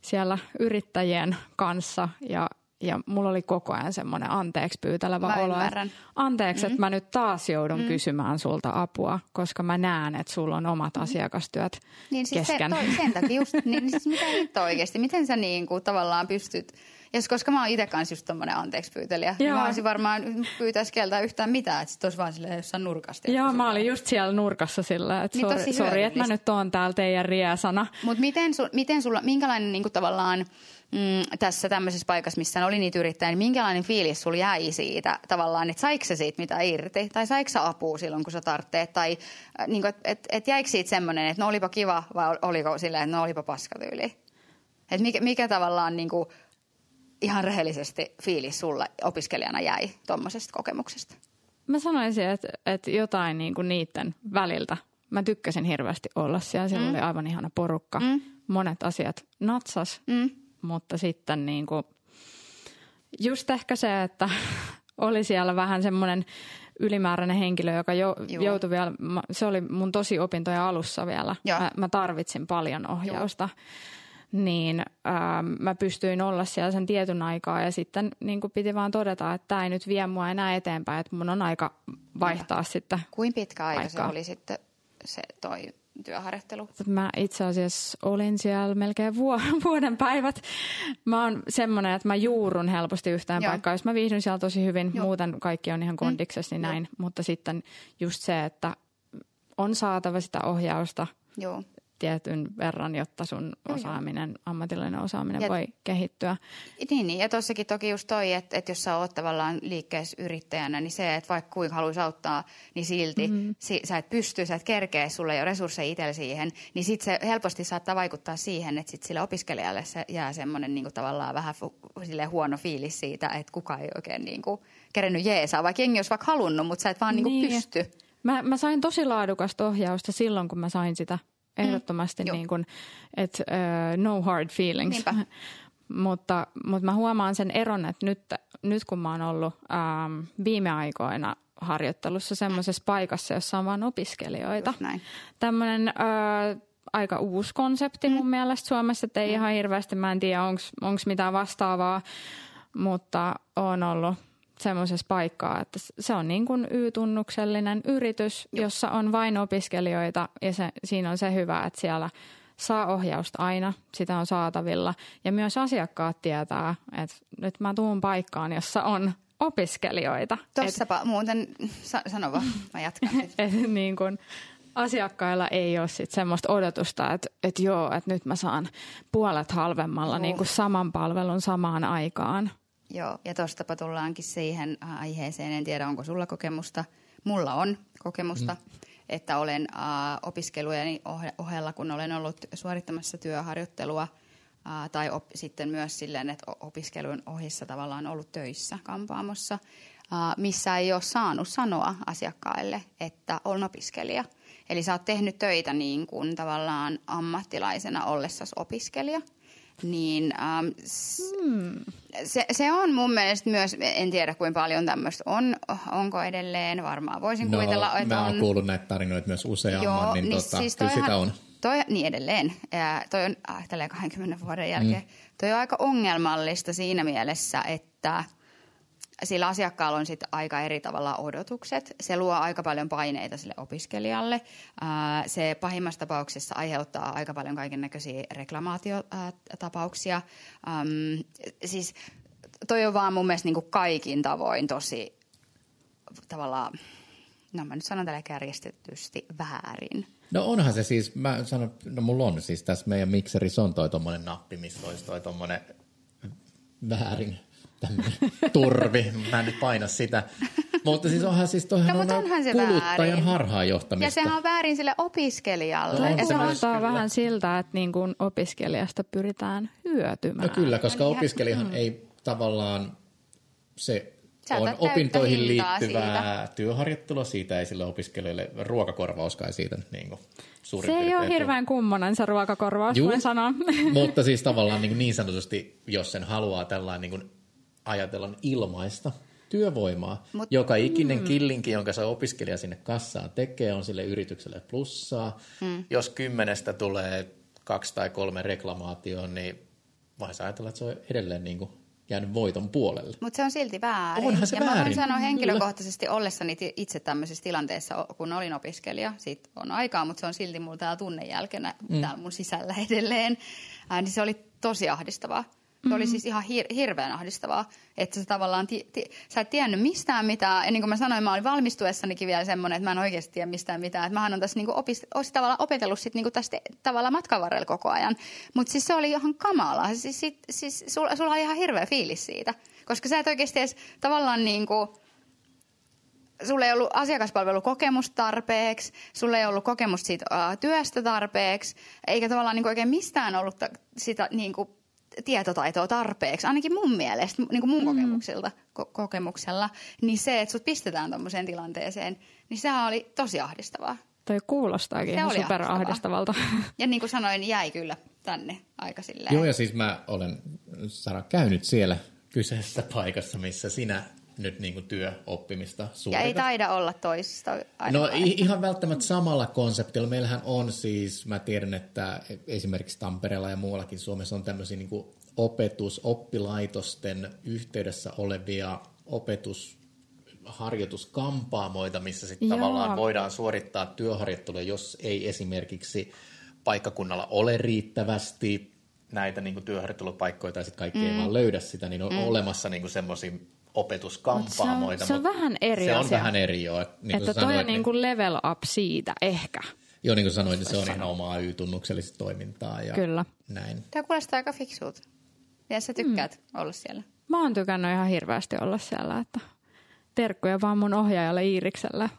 siellä yrittäjien kanssa ja, ja mulla oli koko ajan semmoinen anteeksi pyytelevä Mä olo. ymmärrän. Anteeksi, että mä nyt taas joudun kysymään sulta apua, koska mä näen, että sulla on omat asiakastyöt Niin siis se, kesken. toi, sen takia just, niin, niin siis mitä hitto oikeasti, miten sä niin kuin tavallaan pystyt, jos, koska mä oon itse kanssa just tommonen anteeksi pyytelijä, niin mä olisin varmaan pyytäisi kieltää yhtään mitään, että sit olisi vaan silleen jossain nurkasta. Joo, mä olin just siellä nurkassa sillä, että Niin sori, sori että mä nyt oon täällä teidän riesana. Mutta miten, sul, miten sulla, minkälainen niin kuin tavallaan mm, tässä tämmöisessä paikassa, missä oli niitä yrittäjiä, niin minkälainen fiilis sulla jäi siitä tavallaan, että saiko sä siitä mitä irti? Tai saiko sä apua silloin, kun sä tarvitset? Tai äh, niin että et, et jäikö siitä semmoinen, että no olipa kiva vai oliko silleen, että no olipa paskatyyli? Että mikä, mikä tavallaan niin kuin, ihan rehellisesti fiilis sulla opiskelijana jäi tuommoisesta kokemuksesta? Mä sanoisin, että, että jotain niin kuin niiden väliltä. Mä tykkäsin hirveästi olla siellä. Siellä mm. oli aivan ihana porukka. Mm. Monet asiat natsas, Mm. mutta sitten niin kuin, just ehkä se, että oli siellä vähän semmoinen ylimääräinen henkilö, joka jo, Juu. joutui vielä, se oli mun tosi opintojen alussa vielä. Joo. Mä, mä tarvitsin paljon ohjausta. Niin ähm, mä pystyin olla siellä sen tietyn aikaa ja sitten niin kuin piti vaan todeta, että tämä ei nyt vie mua enää eteenpäin, että mun on aika vaihtaa sitten. Kuin pitkä aika se Aikaa. oli sitten se toi työharjoittelu? Mä itse asiassa olin siellä melkein vuo- vuoden päivät. Mä oon semmoinen, että mä juurun helposti yhteen Joo. paikkaan. Jos mä viihdyn siellä tosi hyvin, Joo. muuten kaikki on ihan kondiksessa, niin Joo. näin. Mutta sitten just se, että on saatava sitä ohjausta Joo. Tietyn verran, jotta sun osaaminen, ammatillinen osaaminen Ja- voi kehittyä. Niin, niin, ja tossakin toki just toi, että, että jos sä oot tavallaan liikkeessä yrittäjänä, niin se, että vaikka kuinka haluaisi auttaa, niin silti mm-hmm. si, sä et pysty, sä et kerkeä, sulla ei ole resursseja itsellä siihen, niin sit se helposti saattaa vaikuttaa siihen, että sit sille opiskelijalle se jää semmoinen niin tavallaan vähän fu, silleen huono fiilis siitä, että kukaan ei oikein niin kuin, kerennyt jeesaa, vaikka jengi olisi vaikka halunnut, mutta sä et vaan niin. Niin Niin. pysty. Mä, mä sain tosi laadukasta ohjausta silloin, kun mä sain sitä ehdottomasti, Joo. niin kuin, että uh, no hard feelings. Mutta, mutta mä huomaan sen eron, että nyt, nyt kun mä oon ollut ähm, viime aikoina harjoittelussa semmoisessa paikassa, jossa on vain opiskelijoita. Tämmöinen äh, aika uusi konsepti mun mielestä Suomessa, että ei ihan hirveästi, mä en tiedä onko mitään vastaavaa, mutta on ollut semmoisessa paikkaa, että se on niin kuin Y-tunnuksellinen yritys, jossa on vain opiskelijoita ja se, siinä on se hyvä, että siellä saa ohjausta aina, sitä on saatavilla ja myös asiakkaat tietää, että nyt mä tuun paikkaan, jossa on opiskelijoita. Tossapa muuten, sa- sano vaan, mä jatkan. Et niin kun asiakkailla ei ole sit semmoista odotusta, että, että joo, että nyt mä saan puolet halvemmalla niin kuin saman palvelun samaan aikaan. Joo, ja tostapa tullaankin siihen äh, aiheeseen. En tiedä, onko sulla kokemusta. Mulla on kokemusta, mm. että olen äh, opiskelujeni ohe- ohella, kun olen ollut suorittamassa työharjoittelua, äh, tai op- sitten myös silleen, että opiskelun ohissa tavallaan ollut töissä kampaamossa, äh, missä ei ole saanut sanoa asiakkaille, että olen opiskelija. Eli sä oot tehnyt töitä niin kuin tavallaan ammattilaisena ollessasi opiskelija. Niin ähm, s- se, se on mun mielestä myös, en tiedä kuinka paljon tämmöistä on, onko edelleen, varmaan voisin No, kuvitella, että mä on. oon kuullut näitä tarinoita myös useamman, niin, tota, siis kyllä toihan- sitä on. Toi, niin edelleen. Ja toi on äh, tälleen 20 vuoden jälkeen. Mm. Toi on aika ongelmallista siinä mielessä, että sillä asiakkaalla on sitten aika eri tavalla odotukset. Se luo aika paljon paineita sille opiskelijalle. Se pahimmassa tapauksessa aiheuttaa aika paljon kaiken näköisiä reklamaatiotapauksia. Siis toi on vaan mun mielestä niin kuin kaikin tavoin tosi tavallaan, no mä nyt sanon tällä kärjestetysti väärin. No onhan se siis, mä sanon, no mulla on siis tässä meidän mikserissä on toi tommonen nappi, missä olisi toi tommonen väärin tämmönen turvi. Mä en nyt paina sitä. Mutta siis onhan siis toihan No, on onhan se kuluttajan väärin. harhaanjohtamista. Ja sehän on väärin sille opiskelijalle. No se. Kuulostaa kyllä. vähän siltä, että niin kuin opiskelijasta pyritään hyötymään. No kyllä, koska opiskelijahan ei tavallaan, se Sä on opintoihin liittyvää työharjoittelua, siitä ei sille opiskelijoille ruokakorvauskaan siitä niin kuin suurin Se ei ole hirveän kummonen se ruokakorvaus, Juu. voin sanoa. Mutta siis tavallaan niin, niin sanotusti, jos sen haluaa tällainen niin ajatella ilmaista työvoimaa, Mut- joka ikinen mm. killinki, jonka se opiskelija sinne kassaan tekee, on sille yritykselle plussaa. Mm. Jos kymmenestä tulee kaksi tai kolme reklamaatioon, niin voisi ajatella, että se on edelleen niin kuin jäänyt voiton puolelle. Mutta se on silti väärin. Onhan se ja mä voin väärin, sanoa kyllä. henkilökohtaisesti ollessani itse tämmöisessä tilanteessa, kun olin opiskelija, siitä on aikaa, mutta se on silti mulla täällä tunne jälkeenä mm. täällä mun sisällä edelleen, ää, niin se oli tosi ahdistavaa. Se Mm-hmm. oli siis ihan hir- hirveän ahdistavaa, että sä tavallaan, ti- ti- sä et tiennyt mistään mitään. Ja niin kuin mä sanoin, mä olin valmistuessanikin vielä semmoinen, että mä en oikeasti tiedä mistään mitään. Että mähän on tässä niinku opist- olis tavallaan opetellut sit niinku tästä tavallaan matkan varrella koko ajan. Mutta siis se oli ihan kamala. Siis, sit, siis sulla, sulla oli ihan hirveä fiilis siitä. Koska sä et oikeasti edes tavallaan niinku, sulla ei ollut asiakaspalvelukokemusta tarpeeksi, sulla ei ollut kokemusta siitä ää, työstä tarpeeksi, eikä tavallaan niin oikein mistään ollut ta- sitä niin kuin, tietotaitoa tarpeeksi, ainakin mun mielestä, niin kuin mun kokemukselta, ko- kokemuksella, niin se, että sut pistetään tuommoiseen tilanteeseen, niin sehän oli tosi ahdistavaa. Toi kuulostaakin Se ihan oli superahdistavalta. Ja niin kuin sanoin, jäi kyllä tänne aika silleen. Joo, ja siis mä olen, Sara, käynyt siellä kyseisessä paikassa, missä sinä nyt niin kuin työoppimista ja suoritat. ei taida olla toisista. No ihan välttämättä samalla konseptilla. Meillähän on siis, mä tiedän, että esimerkiksi Tampereella ja muuallakin Suomessa on tämmöisiä niin kuin opetus, oppilaitosten yhteydessä olevia opetus harjoituskampaamoita, missä sitten tavallaan voidaan suorittaa työharjoittelua, jos ei esimerkiksi paikkakunnalla ole riittävästi näitä niin kuin työharjoittelupaikkoja tai sitten kaikki mm. ei vaan löydä sitä, niin on mm. olemassa niin semmoisia opetuskampaamoita. se on mut vähän eri Se on asia. vähän eri, joo. Niin kuin että toi on sanoit, niin kuin level up siitä ehkä. Joo, niin kuin sanoin, niin se on ihan omaa Y-tunnuksellista toimintaa. Ja Kyllä. Näin. Tämä kuulostaa aika fiksulta. Ja sä tykkäät mm. olla siellä. Mä oon tykännyt ihan hirveästi olla siellä, että terkkuja vaan mun ohjaajalle Iirikselle.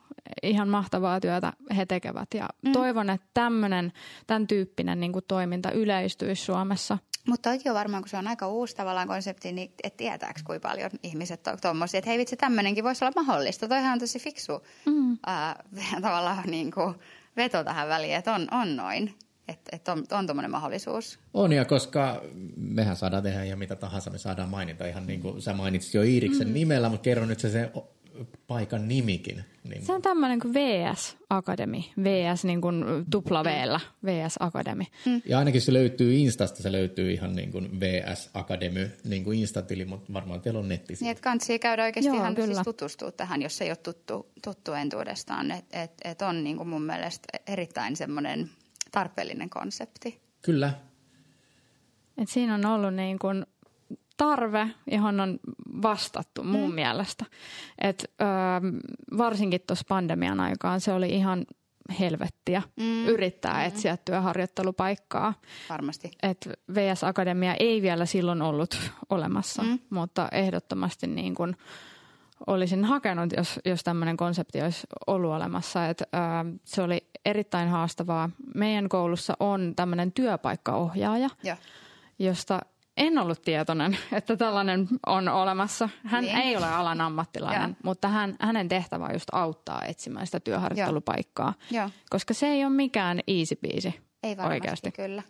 Ihan mahtavaa työtä he tekevät ja mm. toivon, että tämmönen, tämän tyyppinen niin kuin toiminta yleistyisi Suomessa. Mutta toikin on varmaan, kun se on aika uusi tavallaan konsepti, niin et tietääkö kuinka paljon ihmiset on tuommoisia, että hei vitsi, tämmöinenkin voisi olla mahdollista. Toihan on tosi fiksu mm. ää, tavallaan niin kuin veto tähän väliin, että on, on noin. Että et on, on tuommoinen mahdollisuus. On, ja koska mehän saadaan tehdä ihan mitä tahansa, me saadaan mainita ihan niin kuin sä mainitsit jo Iiriksen mm. nimellä, mutta kerro nyt se, se paikan nimikin. Niin. Se on tämmöinen kuin VS Academy, VS niin kuin tupla V-llä, VS Academy. Mm. Ja ainakin se löytyy Instasta, se löytyy ihan niin kuin VS Academy niin kuin Instatili, mutta varmaan teillä on netti. Niin, että kansi käydä oikeasti Joo, ihan kyllä. siis tutustua tähän, jos ei ole tuttu, tuttu entuudestaan. Että et, et on niin kuin mun mielestä erittäin semmoinen tarpeellinen konsepti. Kyllä. Et siinä on ollut niin kuin tarve, johon on vastattu mun mm. mielestä. Et, ö, varsinkin tuossa pandemian aikaan se oli ihan helvettiä mm. yrittää mm. etsiä työharjoittelupaikkaa. Varmasti. Et VS Akademia ei vielä silloin ollut olemassa, mm. mutta ehdottomasti niin kun olisin hakenut, jos, jos tämmöinen konsepti olisi ollut olemassa. Et, ö, se oli erittäin haastavaa. Meidän koulussa on tämmöinen työpaikkaohjaaja, ja. josta en ollut tietoinen, että tällainen on olemassa. Hän niin. ei ole alan ammattilainen, ja. mutta hän, hänen tehtävä on just auttaa etsimään sitä työharjoittelupaikkaa. Ja. Koska se ei ole mikään easy peasy Ei varmasti, oikeasti. kyllä.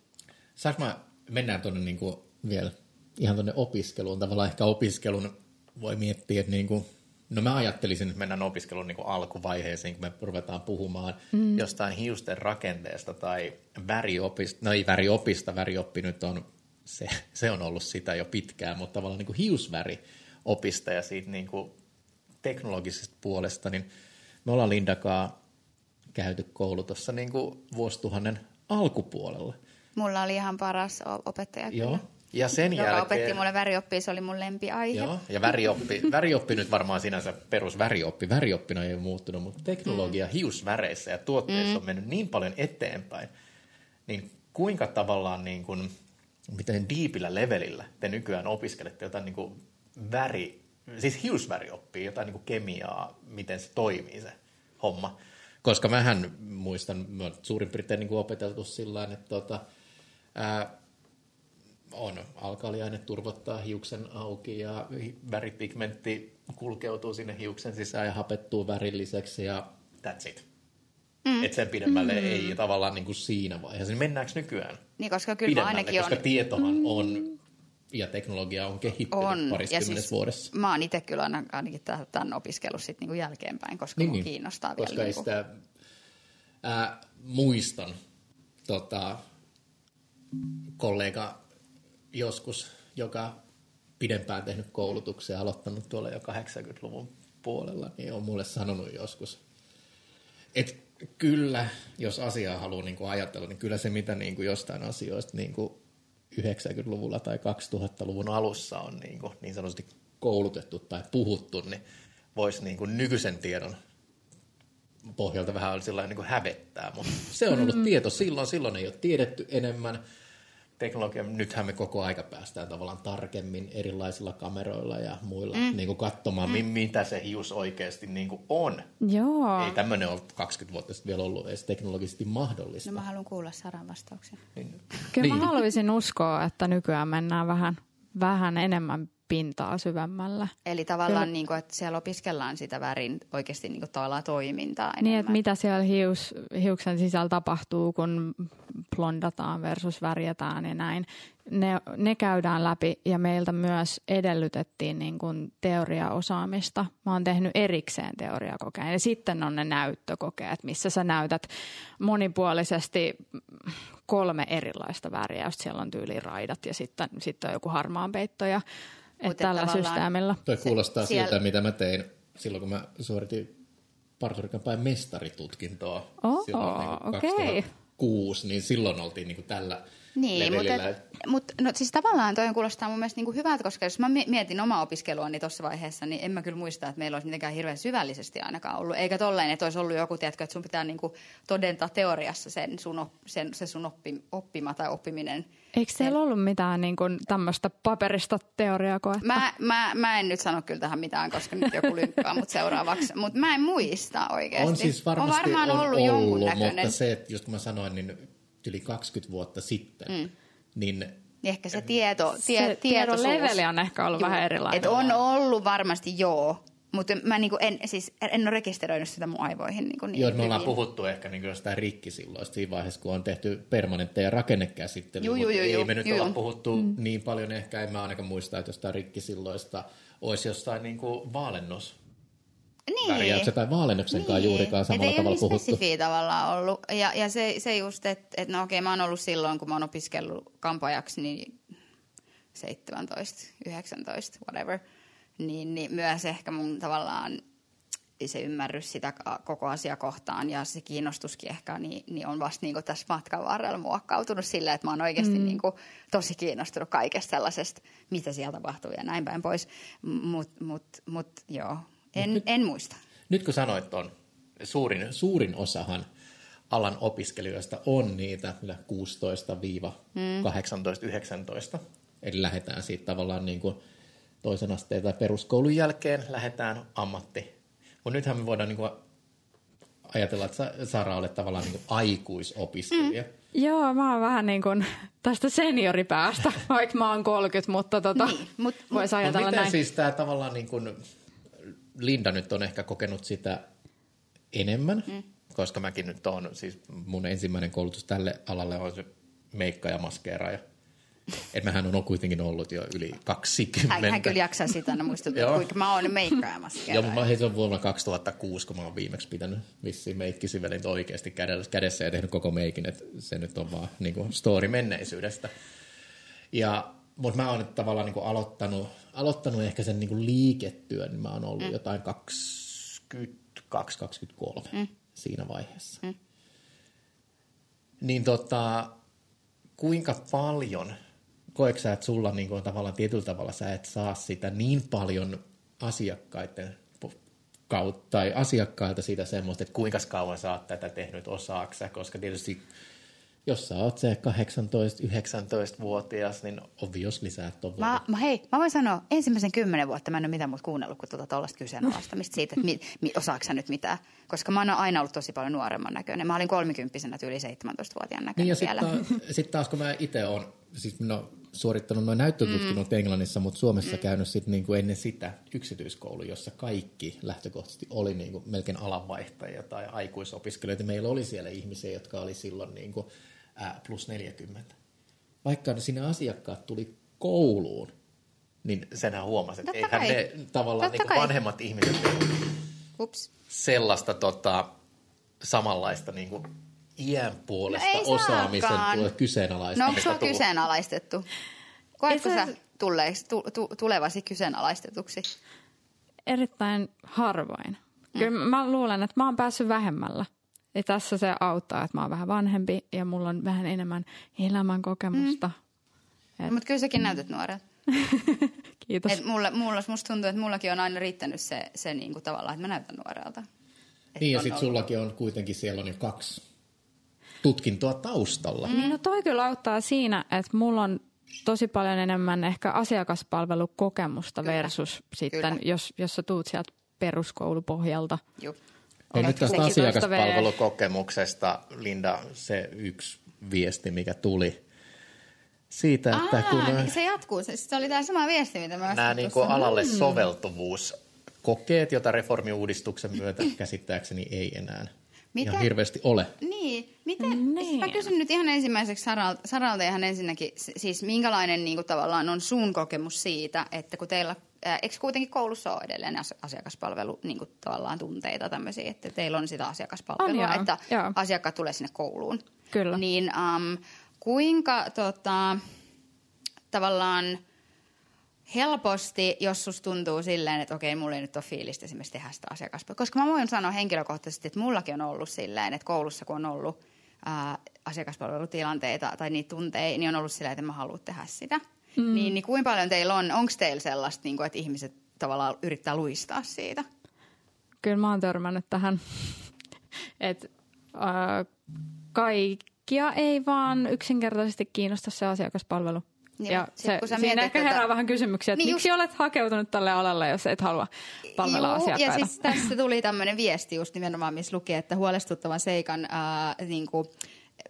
Saanko mä, mennään tuonne niinku vielä ihan tuonne opiskeluun. Tavallaan ehkä opiskelun voi miettiä, että niinku, no mä ajattelisin, että mennään opiskelun niinku alkuvaiheeseen, kun me ruvetaan puhumaan mm. jostain hiusten rakenteesta tai väriopista. No ei väriopista, värioppi nyt on se, se on ollut sitä jo pitkään, mutta tavallaan niin kuin hiusväri opista ja siitä niin kuin teknologisesta puolesta, niin me ollaan Lindakaa käyty koulu tuossa niin kuin vuosituhannen alkupuolella. Mulla oli ihan paras opettaja Joo. Ja sen joka jälkeen... opetti mulle värioppi, se oli mun lempiaihe. Joo, ja värioppi, värioppi nyt varmaan sinänsä perus värioppi. Värioppina ei ole muuttunut, mutta teknologia mm. hiusväreissä ja tuotteissa mm. on mennyt niin paljon eteenpäin. Niin kuinka tavallaan niin kuin miten diipillä levelillä te nykyään opiskelette jotain niin kuin väri, siis hiusväri oppii jotain niin kuin kemiaa, miten se toimii se homma. Koska mähän muistan, mä suurin piirtein niin kuin opeteltu sillä että tota, ää, on alkaliaine turvottaa hiuksen auki ja väripigmentti kulkeutuu sinne hiuksen sisään ja hapettuu värilliseksi ja that's it. Mm. Että sen pidemmälle mm. ei tavallaan niin kuin siinä vaiheessa. Niin mennäänkö nykyään niin, koska kyllä ainakin koska on... tietohan mm. on ja teknologia on kehittynyt on. pariskymmennessä siis vuodessa. Mä oon itse kyllä ainakin tämän opiskellut sit niinku jälkeenpäin, koska niin, niin. kiinnostaa koska vielä. Koska niinku... sitä ää, muistan tota, kollega joskus, joka pidempään tehnyt koulutuksia, aloittanut tuolla jo 80-luvun puolella, niin on mulle sanonut joskus, että kyllä, jos asiaa haluaa niin kuin ajatella, niin kyllä se, mitä niin kuin jostain asioista niin kuin 90-luvulla tai 2000-luvun alussa on niin, kuin niin sanotusti koulutettu tai puhuttu, niin voisi niin kuin nykyisen tiedon pohjalta vähän niin kuin hävettää, mutta se on ollut mm. tieto silloin, silloin ei ole tiedetty enemmän – teknologia, nythän me koko aika päästään tavallaan tarkemmin erilaisilla kameroilla ja muilla mm. niin kuin katsomaan, mm. mitä se hius oikeasti niin kuin on. Joo. Ei tämmöinen ole 20 vuotta sitten vielä ollut edes teknologisesti mahdollista. No mä haluan kuulla Saran vastauksen. Niin. Kyllä niin. mä haluaisin uskoa, että nykyään mennään vähän, vähän enemmän pintaa syvemmällä. Eli tavallaan, niin kuin, että siellä opiskellaan sitä värin oikeasti niin kuin, tavallaan toimintaa enemmän. Niin, että mitä siellä hius, hiuksen sisällä tapahtuu, kun blondataan versus värjätään ja näin. Ne, ne käydään läpi ja meiltä myös edellytettiin niin kuin teoriaosaamista. Mä oon tehnyt erikseen teoriakokeen ja sitten on ne näyttökokeet, missä sä näytät monipuolisesti kolme erilaista väriä. Siellä on raidat ja sitten, sitten on joku harmaanpeitto ja että tällä systeemillä. Toi kuulostaa siellä... siltä, mitä mä tein silloin, kun mä suoritin parturikan päin mestaritutkintoa. Oh, silloin niin okei. Okay. niin silloin oltiin niin kuin tällä, Niin, mutta, levelillä. et, mutta no, siis tavallaan toi kuulostaa mun mielestä niinku hyvältä, koska jos mä mie- mietin omaa opiskelua niin tuossa vaiheessa, niin en mä kyllä muista, että meillä olisi mitenkään hirveän syvällisesti ainakaan ollut. Eikä tolleen, että olisi ollut joku, tiedätkö, että sun pitää niinku todentaa teoriassa sen sun, op, sen, se sun oppi, oppima tai oppiminen. Eikö siellä ollut mitään niin kuin tämmöistä paperista teoriaa? Mä, mä, mä en nyt sano kyllä tähän mitään, koska nyt joku lynkkaa mut seuraavaksi, mutta mä en muista oikeasti. On siis varmasti on varmaan on ollut, ollut, jonkun mutta näköinen. se, että just kun mä sanoin, niin yli 20 vuotta sitten, mm. niin Niin Ehkä se tieto, tie, Se tiedon tietoisuus. leveli on ehkä ollut vähän erilainen. Et on ollut varmasti joo, mutta mä niinku en, siis en ole rekisteröinyt sitä mun aivoihin niinku niin Joo, me ollaan hyvin. puhuttu ehkä niin jostain rikkisilloista siinä vaiheessa, kun on tehty permanentteja rakennekäsittelyä, Juu, juu, juu, ei juu, me nyt juu, olla puhuttu mm. niin paljon, ehkä en mä ainakaan muista, että jostain rikkisilloista olisi jostain niin kuin vaalennus. niin. Värjäyksen tai vaalennuksen kanssa juurikaan samalla Et ei tavalla ole niin puhuttu. spesifiä tavallaan ollut. Ja, ja se, se just, että et no okei, mä oon ollut silloin, kun mä oon opiskellut kampajaksi, niin 17, 19, whatever, niin, niin myös ehkä mun tavallaan se ymmärrys sitä koko asia kohtaan ja se kiinnostuskin ehkä niin, niin on vasta niin tässä matkan varrella muokkautunut silleen, että mä oon oikeasti mm. niin kuin, tosi kiinnostunut kaikesta sellaisesta, mitä siellä tapahtuu ja näin päin pois. Mutta mut, mut, joo, en, nyt- en muista. Nyt kun sanoit on, suurin, suurin osahan alan opiskelijoista on niitä 16-18-19. Eli lähdetään siitä tavallaan niin kuin toisen asteen tai peruskoulun jälkeen lähdetään ammatti. Mutta nythän me voidaan niin kuin ajatella, että Sa- Sara olet tavallaan niin kuin aikuisopiskelija. Mm. Joo, mä oon vähän niin kuin tästä senioripäästä, vaikka mä oon 30, mutta tota, Niin, mut- voisi ajatella miten näin. siis tämä tavallaan niin kuin, Linda nyt on ehkä kokenut sitä enemmän, mm. koska mäkin nyt on, siis mun ensimmäinen koulutus tälle alalle on se meikka ja maskeeraaja. Et mähän on kuitenkin ollut jo yli 20. Hän, hän kyllä jaksaa sitä aina muistuttaa, kuinka mä oon meikkaamassa. Joo, mä hei, se on vuonna 2006, kun mä oon viimeksi pitänyt vissiin meikkisivelin oikeasti kädessä, kädessä ja tehnyt koko meikin, että se nyt on vaan niin kuin story menneisyydestä. Ja, mutta mä oon tavallaan niin kuin aloittanut, aloittanut ehkä sen niin kuin liiketyön, niin mä oon ollut mm. jotain 22-23 mm. siinä vaiheessa. Mm. Niin tota, kuinka paljon, koetko sä, että sulla niin kuin, tavallaan tietyllä tavalla sä et saa sitä niin paljon asiakkaiden kautta, tai asiakkailta siitä semmoista, että kuinka kauan sä oot tätä tehnyt osaaksä, koska tietysti jos sä oot se 18-19-vuotias, niin obviously sä et ole Mä, mä, hei, mä voin sanoa, ensimmäisen kymmenen vuotta mä en ole mitään muuta kuunnellut kuin tuota kyseenalaistamista siitä, että mi, mi, osaako sä nyt mitään. Koska mä oon aina ollut tosi paljon nuoremman näköinen. Mä olin kolmikymppisenä yli 17-vuotiaan näköinen Niin ja vielä. sitten taas, sit taas kun mä itse olen siis no, suorittanut noin näyttötutkinnot mm. Englannissa, mutta Suomessa mm. käynyt sit niinku ennen sitä yksityiskoulu, jossa kaikki lähtökohtaisesti oli niinku melkein alanvaihtajia tai aikuisopiskelijoita. Meillä oli siellä ihmisiä, jotka oli silloin niinku, ää, plus 40. Vaikka sinne asiakkaat tuli kouluun, niin senhän huomasi, että eihän kai. ne tavallaan Totta niinku kai. vanhemmat ihmiset Ups. sellaista tota, samanlaista niin kuin iän puolesta No osaamisen tuo No onko sua tullut. kyseenalaistettu? Koetko sä tulleeksi, tu, tu, tulevasi kyseenalaistetuksi? Erittäin harvoin. Kyllä mä luulen, että mä oon päässyt vähemmällä. Ja tässä se auttaa, että mä oon vähän vanhempi ja mulla on vähän enemmän elämän kokemusta. Et- Mutta kyllä säkin näytät nuorelta. Kiitos. Et mulla, mulla, musta tuntuu, että mullakin on aina riittänyt se, se niinku tavallaan, että mä näytän nuorelta. Et Niin ja sitten ollut- sullakin on kuitenkin siellä on jo kaksi tutkintoa taustalla. Niin no toi kyllä auttaa siinä, että mulla on tosi paljon enemmän ehkä asiakaspalvelukokemusta versus sitten, Kyllä. jos, jos sä tuut sieltä peruskoulupohjalta. Hei, Oletko nyt tästä asiakaspalvelukokemuksesta, Linda, se yksi viesti, mikä tuli siitä, että Aa, kun niin se jatkuu. Se, se oli tämä sama viesti, mitä mä nämä niin kuin alalle soveltuvuuskokeet, joita reformiuudistuksen myötä käsittääkseni ei enää Mitä? ihan hirveästi ole. Niin, miten, Niin. niin. mä kysyn nyt ihan ensimmäiseksi Saralta, Saralta ihan ensinnäkin, siis minkälainen niin kuin, tavallaan on sun kokemus siitä, että kun teillä, ää, eikö kuitenkin koulussa ole edelleen as- asiakaspalvelu niin kuin, tavallaan tunteita tämmöisiä, että teillä on sitä asiakaspalvelua, On joo, että joo. asiakkaat tulee sinne kouluun. Kyllä. Niin um, kuinka tota, tavallaan helposti, jos susta tuntuu silleen, että okei, mulla ei nyt ole fiilistä esimerkiksi tehdä sitä asiakaspalvelua. Koska mä voin sanoa henkilökohtaisesti, että mullakin on ollut silleen, että koulussa kun on ollut ää, asiakaspalvelutilanteita tai niitä tunteja, niin on ollut sillä, että mä haluan tehdä sitä. Mm. Niin, niin kuinka paljon teillä on, onko teillä sellaista, niin kuin, että ihmiset tavallaan yrittää luistaa siitä? Kyllä mä oon törmännyt tähän, että äh, kaikkia ei vaan yksinkertaisesti kiinnosta se asiakaspalvelu. Niin, ja se, kun sä siinä ehkä tätä- herää vähän kysymyksiä, että Niin miksi just- olet hakeutunut tälle alalle, jos et halua palvella Juu, asiakkaita. Ja siis tässä tuli tämmöinen viesti just nimenomaan, missä luki, että huolestuttavan seikan, ää, niin kuin,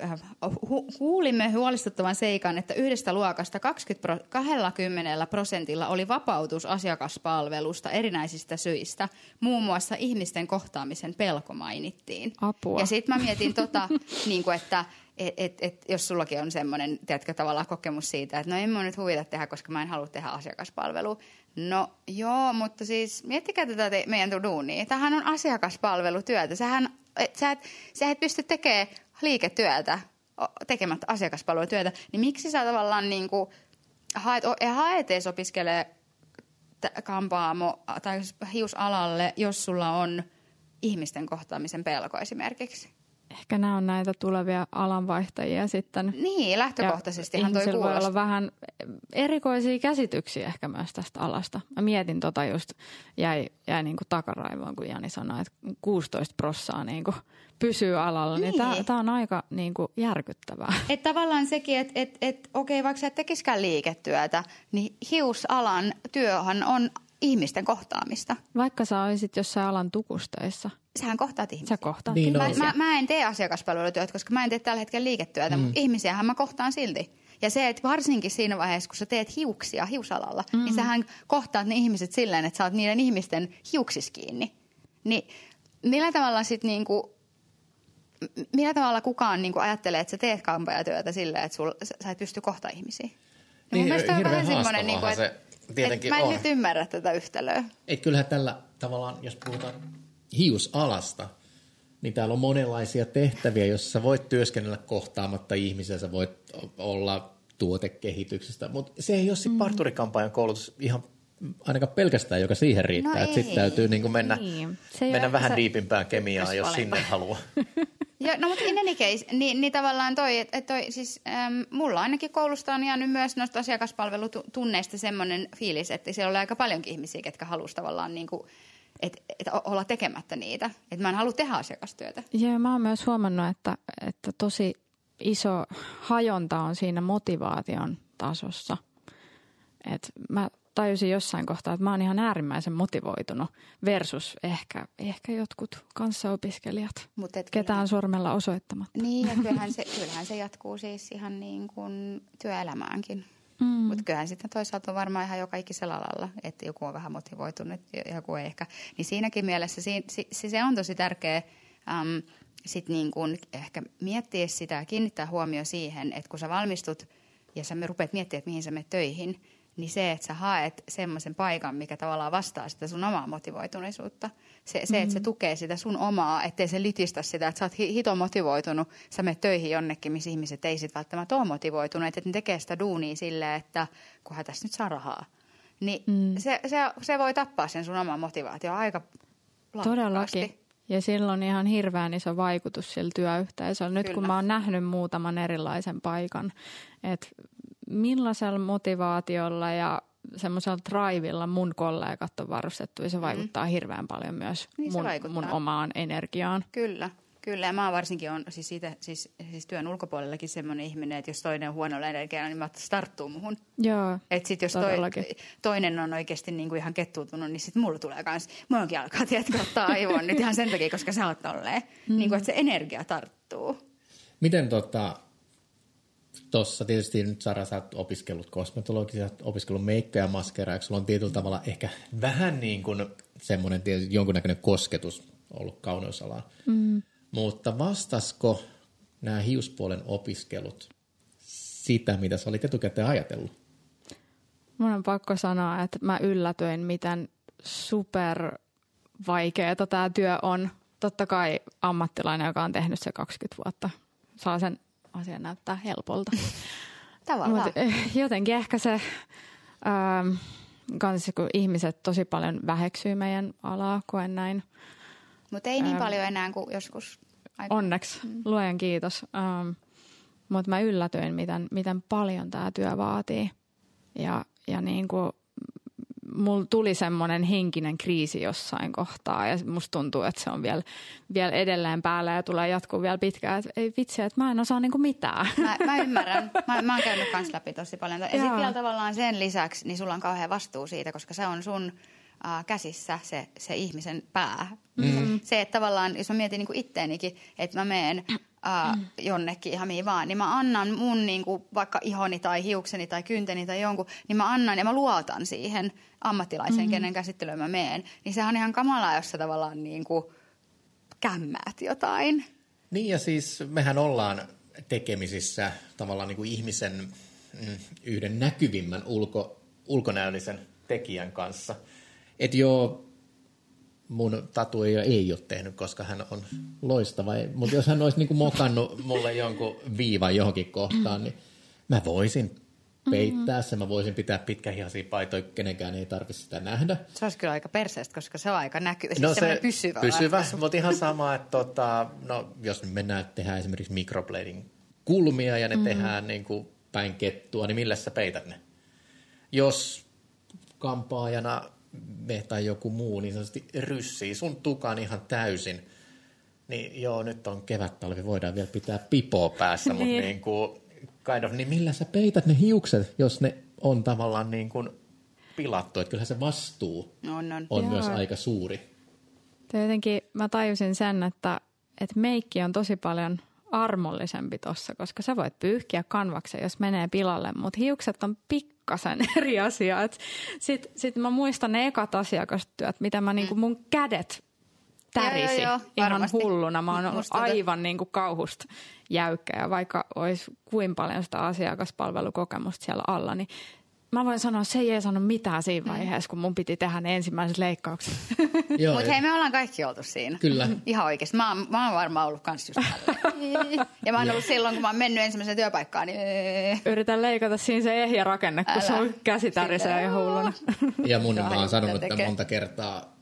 äh, hu- kuulimme huolestuttavan seikan, että yhdestä luokasta 20 pro, 20 prosentilla oli vapautus asiakaspalvelusta erinäisistä syistä. Muun muassa ihmisten kohtaamisen pelko mainittiin. Apua. Ja sitten mä mietin tota, niin kuin, että et, et, et, jos sullakin on semmoinen, tiedätkö, tavallaan kokemus siitä, että no ei mua nyt huvita tehdä, koska mä en halua tehdä asiakaspalvelua. No joo, mutta siis miettikää tätä te, meidän duunia. Tämähän on asiakaspalvelutyötä. Sähän, et, sä, et, sä et pysty tekemään liiketyötä tekemättä asiakaspalvelutyötä. Niin miksi sä tavallaan niin kuin, haet, haet edes opiskelee kampaamo tai hiusalalle, jos sulla on ihmisten kohtaamisen pelko esimerkiksi. Ehkä nämä on näitä tulevia alanvaihtajia sitten. Niin, lähtökohtaisestihan toi ihmisillä voi olla vähän erikoisia käsityksiä ehkä myös tästä alasta. Mä mietin tota just, jäi, jäi niinku takaraivoon, kun Jani sanoi, että 16 prossaa niinku pysyy alalla. Niin, Niin. niin tämä on aika niinku järkyttävää. Että tavallaan sekin, että et, et, okei, vaikka sä et tekisikään liiketyötä, niin hiusalan työhän on ihmisten kohtaamista. Vaikka sä olisit jossain alan tukusteissa, Sähän kohtaat ihmisiä. sä kohtaat Niin Mä, mä, mä en tee asiakaspalvelutyötä, koska mä en tee tällä hetkellä liiketyötä, mm. mutta ihmisiähän mä kohtaan silti. Ja se, että varsinkin siinä vaiheessa, kun sä teet hiuksia hiusalalla, mm. niin sähän kohtaat ne ihmiset silleen, että sä oot niiden ihmisten hiuksis kiinni. Niin millä tavalla sit niinku, millä tavalla kukaan niinku ajattelee, että sä teet kampaajatyötä silleen, että sul, sä, sä et pysty kohtaa ihmisiä? Ja mun Niin, mielestä on vähän semmoinen, niinku, että, se tietenkin että mä en on. nyt ymmärrä tätä yhtälöä. Et kyllähän tällä tavallaan, jos puhutaan hiusalasta, niin täällä on monenlaisia tehtäviä, joissa voit työskennellä kohtaamatta ihmisiä, sä voit olla tuotekehityksestä, mutta se ei ole sitten parturikampanjan koulutus ihan ainakaan pelkästään, joka siihen riittää. No että sitten täytyy niin kuin mennä, Niin. Se mennä vähän se- diipimpään kemiaan, jos Ykkösvalinta. sinne haluaa. Ja, no mutta in any case, niin, niin tavallaan toi, että et toi, siis äm, mulla ainakin koulusta on jäänyt myös noista asiakaspalvelutunneista semmoinen fiilis, että siellä oli aika paljonkin ihmisiä, ketkä halusi tavallaan niin kuin, et, et olla tekemättä niitä. Että mä en halua tehdä asiakastyötä. Joo, mä oon myös huomannut, että, että tosi iso hajonta on siinä motivaation tasossa. Et mä tajusin jossain kohtaa, että mä oon ihan äärimmäisen motivoitunut versus ehkä, ehkä jotkut kanssaopiskelijat. Mut et Ketään sormella osoittamatta. Niin, ja kyllähän se, kyllähän se jatkuu siis ihan niin kuin työelämäänkin. Mm. Mutta kyllähän sitten toisaalta on varmaan ihan joka ikisellä alalla, että joku on vähän motivoitunut ja joku ei ehkä. Niin siinäkin mielessä si, si, si, se on tosi tärkeä äm, sit niin kuin ehkä miettiä sitä ja kiinnittää huomio siihen, että kun sä valmistut ja sä rupeat miettimään, että mihin sä menet töihin, niin se, että sä haet semmoisen paikan, mikä tavallaan vastaa sitä sun omaa motivoituneisuutta. Se, se että se tukee sitä sun omaa, ettei se litistä sitä, että sä oot hi- hito motivoitunut, sä menet töihin jonnekin, missä ihmiset ei sit välttämättä ole motivoituneet, että ne tekee sitä duunia silleen, että kunhan tässä nyt saa rahaa. Niin mm. se, se, se voi tappaa sen sun oman motivaatio aika. Todellakin. Ja sillä on ihan hirveän iso vaikutus sillä työyhteisöllä. Nyt kun Kyllä. mä oon nähnyt muutaman erilaisen paikan, että millaisella motivaatiolla ja semmoisella drivilla mun kollegat on varustettu, ja se vaikuttaa hirveän paljon myös Mm. Niin mun, vaikuttaa. mun omaan energiaan. Kyllä, kyllä. Ja mä varsinkin on siis, siitä, siis, siis työn ulkopuolellakin semmoinen ihminen, että jos toinen on huonolla energialla, niin mä oon, että se tarttuu muhun. Joo, Että sit jos toi, toinen on oikeasti niinku ihan kettuutunut, niin sit mulla tulee kans, munkin alkaa tiedätkö, ottaa aivoon nyt ihan sen takia, koska sä oot tolleen. Mm. Niinku, että se energia tarttuu. Miten tota, tuossa tietysti nyt Sara, sä oot opiskellut kosmetologia, sä oot opiskellut meikkoja ja maskeraa, sulla on tietyllä tavalla ehkä vähän niin kuin semmoinen tietysti jonkunnäköinen kosketus ollut kauneusalaan. Mm. Mutta vastasko nämä hiuspuolen opiskelut sitä, mitä sä olit etukäteen ajatellut? mun on pakko sanoa, että mä yllätyin, miten super vaikeeta tämä työ on. Totta kai ammattilainen, joka on tehnyt se 20 vuotta, saa sen asian näyttää helpolta. Tavallaan. Mutta jotenkin ehkä se, ähm, kans kun ihmiset tosi paljon väheksyy meidän alaa, koen näin. Mutta ei niin paljon enää kuin joskus Aika. onneksi, mm. luojan kiitos. Um, Mutta mä yllätyin, miten, miten paljon tämä työ vaatii. Ja, ja niin kuin mulla tuli semmoinen henkinen kriisi jossain kohtaa ja musta tuntuu, että se on vielä, vielä edelleen päällä ja tulee jatkuu vielä pitkään. Että ei vitsi, että mä en osaa niinku mitään. Mä, mä ymmärrän. Mä, mä oon käynyt kans läpi tosi paljon. Ja sitten vielä tavallaan sen lisäksi, niin sulla on kauhean vastuu siitä, koska se on sun äh, käsissä se, se ihmisen pää. Mm. Se, että tavallaan, jos mä mietin niin kuin itteenikin, että mä meen äh, jonnekin ihan mihin vaan, niin mä annan mun niin kuin, vaikka ihoni tai hiukseni tai kynteni tai jonkun, niin mä annan ja mä luotan siihen ammattilaiseen, mm-hmm. kenen käsittelyyn mä meen. Niin sehän on ihan kamalaa, jos sä tavallaan niin kuin kämmäät jotain. Niin ja siis mehän ollaan tekemisissä tavallaan niin kuin ihmisen mm, yhden näkyvimmän ulko, ulkonäöllisen tekijän kanssa. Että joo, mun tatuoija ei ole tehnyt, koska hän on loistava. Mutta jos hän olisi niinku mokannut mulle jonkun viivan johonkin kohtaan, niin mä voisin peittää se. Mä voisin pitää pitkähihaisia paitoja, kenenkään ei tarvitse sitä nähdä. Se olisi kyllä aika perseestä, koska se on aika näkyvä. No siis se pysyvä. pysyvä mutta ihan sama, että tota, no, jos mennään, että tehdään esimerkiksi microblading kulmia ja ne mm. tehdään niin kuin päin kettua, niin millä sä peität ne? Jos kampaajana me tai joku muu niin sanotusti ryssii sun tukan ihan täysin, niin joo, nyt on kevättalvi, voidaan vielä pitää pipoa päässä, mutta niin kuin, kind of, niin millä sä peität ne hiukset, jos ne on tavallaan niin kuin pilattu, että kyllähän se vastuu on, on. on myös aika suuri. Jotenkin mä tajusin sen, että, että meikki on tosi paljon armollisempi tossa, koska sä voit pyyhkiä kanvaksen, jos menee pilalle, mutta hiukset on pikkasen eri asia. Sitten sit mä muistan ne ekat asiakastyöt, mitä mä niinku mun kädet tärisi Joo, joo, joo, ihan hulluna. Mä oon ollut aivan niin kuin kauhusta jäykkä ja vaikka olisi kuin paljon sitä asiakaspalvelukokemusta siellä alla, niin mä voin sanoa, se ei sano mitään siinä vaiheessa, kun mun piti tehdä ne ensimmäiset leikkaukset. Joo, Mutta hei, me ollaan kaikki oltu siinä. Kyllä. Ihan oikeasti. Mä, oon- mä oon varmaan ollut kans just tällä. Ja mä oon ollut silloin, kun mä oon mennyt ensimmäiseen työpaikkaan, niin Yritän leikata siinä se ehjä rakenne, kun Älä. sun käsi tärisee ihan hulluna. Ja mun, mä oon sanonut tämän monta kertaa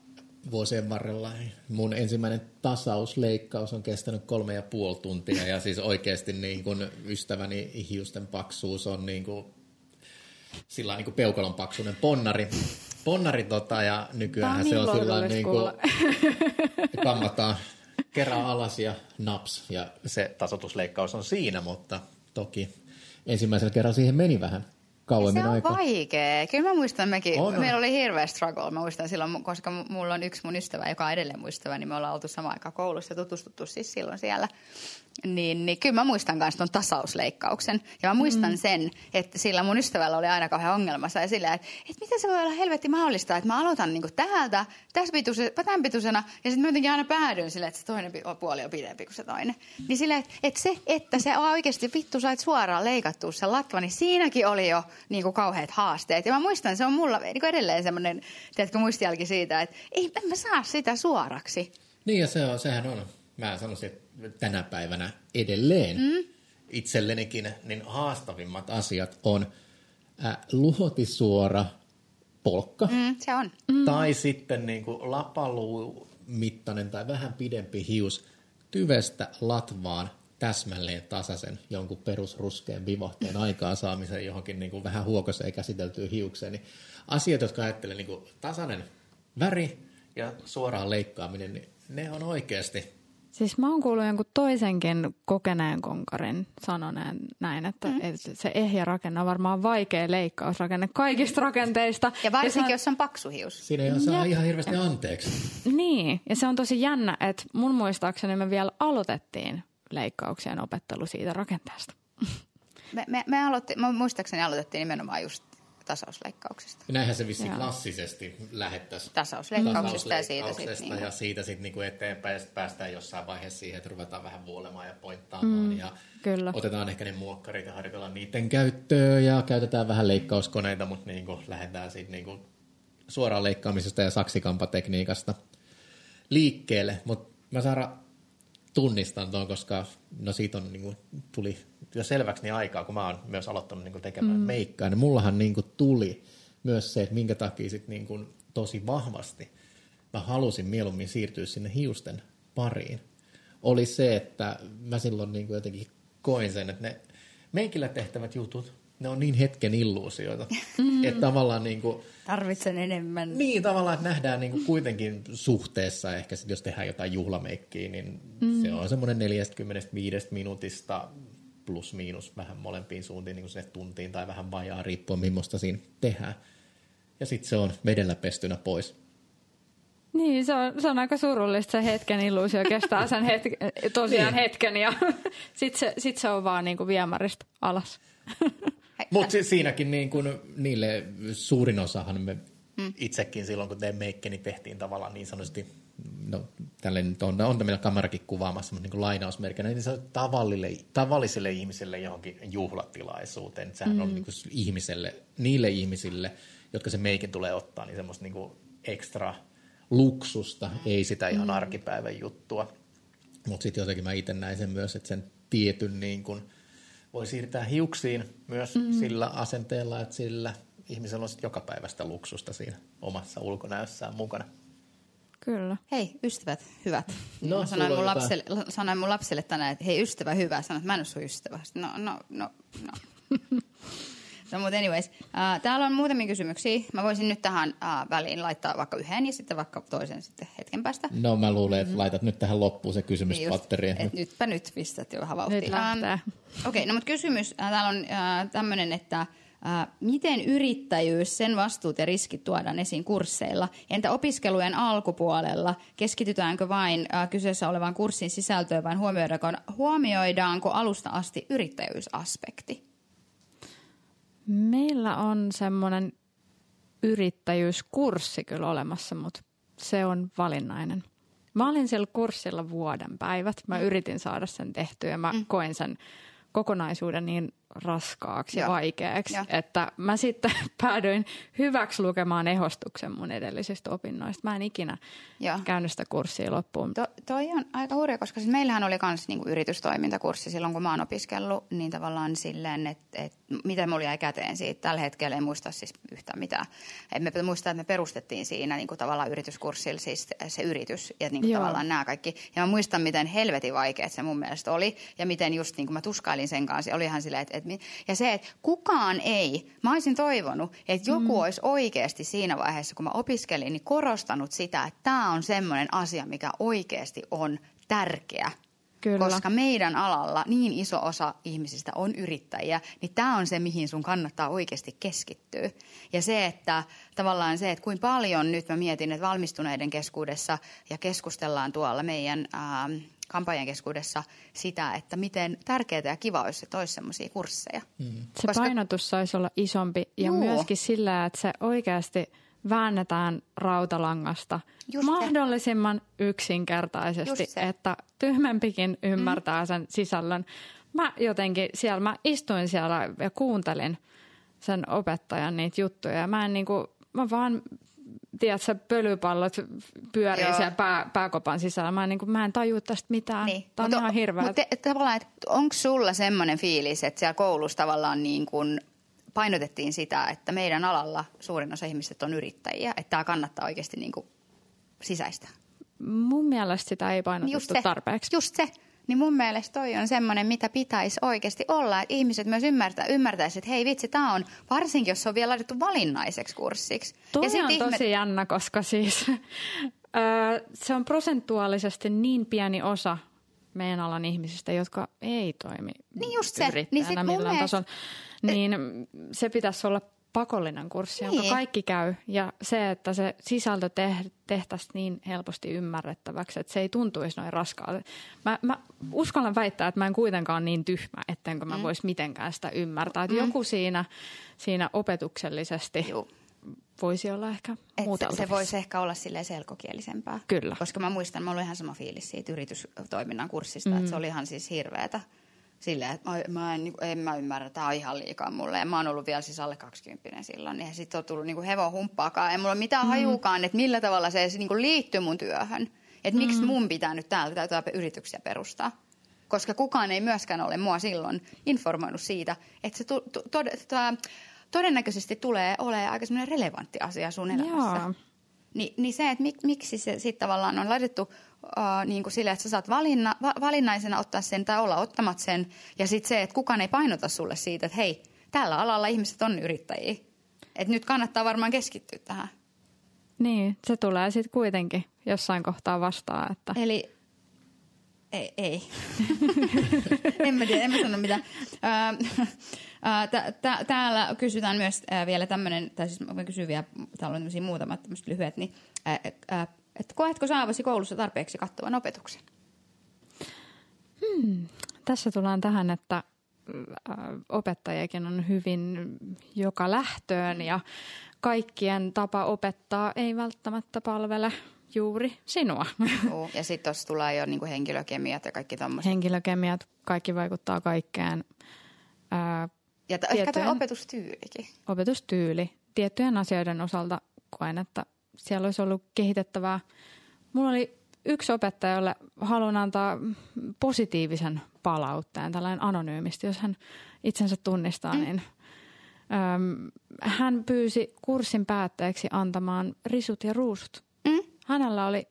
vuosien varrella. Mun ensimmäinen tasausleikkaus on kestänyt kolme ja puoli tuntia ja siis oikeasti niin kun ystäväni hiusten paksuus on niin kuin, sillä niin kuin peukalon paksuinen ponnari. Ponnari tota ja nykyään Tää on se niin on sillä niin kuin, kammataan kerran alas ja naps. Ja se tasotusleikkaus on siinä, mutta toki ensimmäisellä kerralla siihen meni vähän kauemmin se on aikaa. vaikea. Kyllä mä muistan mekin, On, on. meillä oli hirveä struggle. Mä muistan silloin, koska mulla on yksi mun ystävä, joka on edelleen mun ystävä, niin me ollaan oltu samaan aikaan koulussa ja tutustuttu siis silloin siellä. Niin, niin kyllä mä muistan myös ton tasausleikkauksen. Ja mä muistan mm. sen, että sillä mun ystävällä oli aina kauhean ongelmassa. Ja sillä, että, että miten se voi olla helvetti mahdollista, että mä aloitan niinku täältä, tässä tämän pituisena, ja sitten mä jotenkin aina päädyin sille, että se toinen puoli on pidempi kuin se toinen. Niin sillä, että, että se, että se oikeasti vittu sait suoraan leikattua se latva, niin siinäkin oli jo niinku kauheat haasteet. Ja mä muistan, se on mulla niinku edelleen semmoinen, tiedätkö, muistijälki siitä, että ei, en mä saa sitä suoraksi. Niin ja se on, sehän on, mä sanoisin, että tänä päivänä edelleen mm. itsellenikin niin haastavimmat asiat on äh, luhotisuora polkka Mm, se on. mm. tai sitten niin kuin lapaluu mittainen tai vähän pidempi hius tyvestä latvaan täsmälleen tasaisen jonkun perusruskeen vivahteen aikaansaamisen johonkin niin kuin vähän huokoseen käsiteltyyn hiukseen. Niin asiat, jotka ajattelee niin kuin tasainen väri ja suoraan leikkaaminen, niin ne on oikeasti Siis mä oon kuullut jonkun toisenkin kokeneen konkarin sanoneen näin, että mm. se ehjä rakenne on varmaan vaikea leikkausrakenne kaikista rakenteista. Ja varsinkin, se on, jos on paksu hius. Siinä ei saa ihan hirveästi anteeksi. Niin, ja se on tosi jännä, että mun muistaakseni me vielä aloitettiin leikkauksien opettelu siitä rakenteesta. Me, me, me aloitti, mä muistaakseni aloitettiin nimenomaan just tasausleikkauksesta. Ja näinhän se vissi Joo. klassisesti lähettäisiin. Tasausleikkauksesta ja siitä sitten. Niin ja siitä sitten niinku eteenpäin ja sit päästään jossain vaiheessa siihen, että ruvetaan vähän vuolemaan ja pointtaamaan mm, ja kyllä. otetaan ehkä ne muokkarit ja harjoitellaan niiden käyttöä ja käytetään vähän leikkauskoneita, mutta niinku lähdetään siitä niinku suoraan leikkaamisesta ja saksikampatekniikasta liikkeelle. Mutta mä Saara tunnistan tuon, koska no siitä on niinku, tuli jo selväksi niin aikaa, kun mä oon myös aloittanut niinku tekemään mm. meikkaa, niin mullahan niinku tuli myös se, että minkä takia sit niinku tosi vahvasti mä halusin mieluummin siirtyä sinne hiusten pariin, oli se, että mä silloin niin kuin jotenkin koin sen, että ne meikillä tehtävät jutut, ne on niin hetken illuusioita, mm. että tavallaan niin kuin, Tarvitsen enemmän. niin tavallaan, että nähdään niin kuin kuitenkin suhteessa, ehkä sit jos tehdään jotain juhlameikkiä, niin mm. se on semmoinen 45 minuutista plus miinus vähän molempiin suuntiin, niin kuin sinne tuntiin tai vähän vajaa, riippuen millaista siinä tehdään. Ja sitten se on vedellä pestynä pois. Niin, se on, se on aika surullista se hetken illuusio, kestää sen hetken, tosiaan Niin. hetken ja sitten se, sit se on vaan niinku viemäristä alas. Mutta siinäkin niin kun niille suurin osahan me mm. itsekin silloin, kun tein meikkeni, tehtiin tavallaan niin sanotusti, no nyt on, on meillä kamerakin kuvaamassa, mutta niin kuin lainausmerkkinä, niin se on tavallisille, ihmisille johonkin juhlatilaisuuteen. Et Sehän mm. on niin kuin ihmiselle, niille ihmisille, jotka se meikin tulee ottaa, niin semmoista niin kuin ekstra luksusta, ei sitä ihan mm. arkipäivän juttua. Mutta sitten jotenkin mä itse näin sen myös, että sen tietyn niin kun voi siirtää hiuksiin myös mm. sillä asenteella, että sillä ihmisellä on sit joka päivästä luksusta siinä omassa ulkonäössään mukana. Kyllä. Hei, ystävät, hyvät. No, mä sanoin mun, lapselle, sanoin mun lapselle tänään, että hei ystävä, hyvä. Sanoin, että mä en ole sun ystävä. Sitten, No, no, no, no. No, mutta anyways, äh, täällä on muutamia kysymyksiä. Mä voisin nyt tähän äh, väliin laittaa vaikka yhden ja sitten vaikka toisen sitten hetken päästä. No mä luulen, että laitat nyt tähän loppuun se kysymyspatteri. Niin et nytpä nyt pistät jo vähän vauhtia. Ähm, Okei, no mutta kysymys, äh, täällä on äh, tämmöinen, että äh, miten yrittäjyys, sen vastuut ja riskit tuodaan esiin kursseilla? Entä opiskelujen alkupuolella? Keskitytäänkö vain äh, kyseessä olevaan kurssin sisältöön vai huomioidaanko, huomioidaanko alusta asti yrittäjyysaspekti? Meillä on semmoinen yrittäjyyskurssi kyllä olemassa, mutta se on valinnainen. Mä olin siellä kurssilla vuoden päivät. Mä yritin saada sen tehtyä ja mä koin sen kokonaisuuden niin raskaaksi ja vaikeaksi, Joo. että mä sitten päädyin hyväksi lukemaan ehostuksen mun edellisistä opinnoista. Mä en ikinä Joo. käynyt sitä kurssia loppuun. To, toi on aika hurja, koska siis meillähän oli myös niinku yritystoimintakurssi silloin, kun mä oon opiskellut, niin tavallaan silleen, että et, mitä mulla jäi käteen siitä. Tällä hetkellä en muista siis yhtään mitään. Et me muistaa, että me perustettiin siinä niinku tavallaan yrityskurssilla siis se yritys ja niinku Joo. tavallaan nämä kaikki. Ja mä muistan, miten helvetin vaikea se mun mielestä oli ja miten just niinku mä tuskailin sen kanssa. Ja Olihan silleen, että, et, mi- ja se, että kukaan ei, mä olisin toivonut, että joku mm. olisi oikeasti siinä vaiheessa, kun mä opiskelin, niin korostanut sitä, että tämä on semmoinen asia, mikä oikeasti on tärkeä. Kyllä. Koska meidän alalla niin iso osa ihmisistä on yrittäjiä, niin tämä on se, mihin sun kannattaa oikeasti keskittyä. Ja se, että tavallaan se, että kuinka paljon nyt mä mietin, että valmistuneiden keskuudessa ja keskustellaan tuolla meidän ähm, kampanjan keskuudessa sitä, että miten tärkeää ja kiva olisi, että olisi semmoisia kursseja. Mm. Se Koska- painotus saisi olla isompi ja Juu. myöskin sillä, että se oikeasti väännetään rautalangasta Just se. mahdollisimman yksinkertaisesti, Just se. että tyhmempikin ymmärtää mm. sen sisällön. Mä jotenkin siellä, mä istuin siellä ja kuuntelin sen opettajan niitä juttuja ja mä en niinku, mä vaan tiedätkö, pölypallot pyörii Joo. siellä pää, pääkopan sisällä. Mä en, niinku, mä en tajua tästä mitään. Niin. Tämä on Mut ihan hirveä. Mutta tavallaan, että onko sulla semmoinen fiilis, että siellä koulussa tavallaan niin kuin painotettiin sitä, että meidän alalla suurin osa ihmisistä on yrittäjiä, että tämä kannattaa oikeasti niin kuin sisäistä. Mun mielestä sitä ei painotettu Just se, tarpeeksi. just se. Niin mun mielestä toi on semmoinen, mitä pitäisi oikeasti olla, että ihmiset myös ymmärtää, ymmärtäisi, että hei vitsi, tämä on, varsinkin jos se on vielä laitettu valinnaiseksi kurssiksi. Toi sit on ihme- tosi jännä, koska siis ö, se on prosentuaalisesti niin pieni osa meidän alan ihmisistä, jotka ei toimi Niin just se. Niin yrittäjänä sit mun millään mielestä- tasolla. Niin se pitäisi olla pakollinen kurssi, jonka Niin. kaikki käy. Ja se, että se sisältö te- tehtäisiin niin helposti ymmärrettäväksi, että se ei tuntuisi noin raskaalta. Mä, mä uskallan väittää, että mä en kuitenkaan niin tyhmä, ettenkö mä mm. vois mitenkään sitä ymmärtää. Että joku siinä, siinä opetuksellisesti Juu. voisi olla ehkä Et se, muuteltavissa. se voisi ehkä olla silleen selkokielisempää. Kyllä. Koska mä muistan, mulla oli ihan sama fiilis siitä yritystoiminnan kurssista, mm. että se oli ihan siis hirveetä. Silleen, että mä, mä en, niinku- en mä ymmärrä, tämä on ihan liikaa mulle. Ja mä oon ollut vielä siis alle 20 silloin. Ja sitten on tullut niinku hevon humppaakaan. Ei mulla ole mitään mm. hajuukaan, että millä tavalla se edes niinku liittyy mun työhön. Että mm. miksi mun pitää nyt täällä täytyy yrityksiä perustaa. Koska kukaan ei myöskään ole mua silloin informoinut siitä, että se tu, tu, tod, tää, todennäköisesti tulee olemaan aika semmoinen relevantti asia sun elämässä. Joo. Ni, niin se, että mik, miksi se sitten tavallaan on laitettu niin kuin silleen, että sä saat valinna, va, valinnaisena ottaa sen tai olla ottamat sen. Ja sitten se, että kukaan ei painota sulle siitä, että hei, tällä alalla ihmiset on yrittäjiä. Että nyt kannattaa varmaan keskittyä tähän. Niin, se tulee sitten kuitenkin jossain kohtaa vastaan. Että... Eli ei, ei. en mä tiedä, en mä sano mitään. täällä kysytään myös vielä tämmöinen, tai siis mä kysyn vielä, täällä on muutamat tämmöiset lyhyet, niin että koetko saavasi koulussa tarpeeksi kattavan opetuksen? Hmm. Tässä tullaan tähän, että opettajakin on hyvin joka lähtöön ja kaikkien tapa opettaa ei välttämättä palvele juuri sinua. Joo, ja sitten tuossa tulee jo niinku henkilökemiat ja kaikki tommoset. Henkilökemiat, kaikki vaikuttaa kaikkeen. Ää, ja t- ehkä tämä opetustyylikin. Opetustyyli. Tiettyjen asioiden osalta koen, että siellä olisi ollut kehitettävää. Mulla oli yksi opettaja, jolle haluan antaa positiivisen palautteen, tällainen anonyymisti, jos hän itsensä tunnistaa, mm. niin äm, hän pyysi kurssin päätteeksi antamaan risut ja ruusut. Mm. Hänellä oli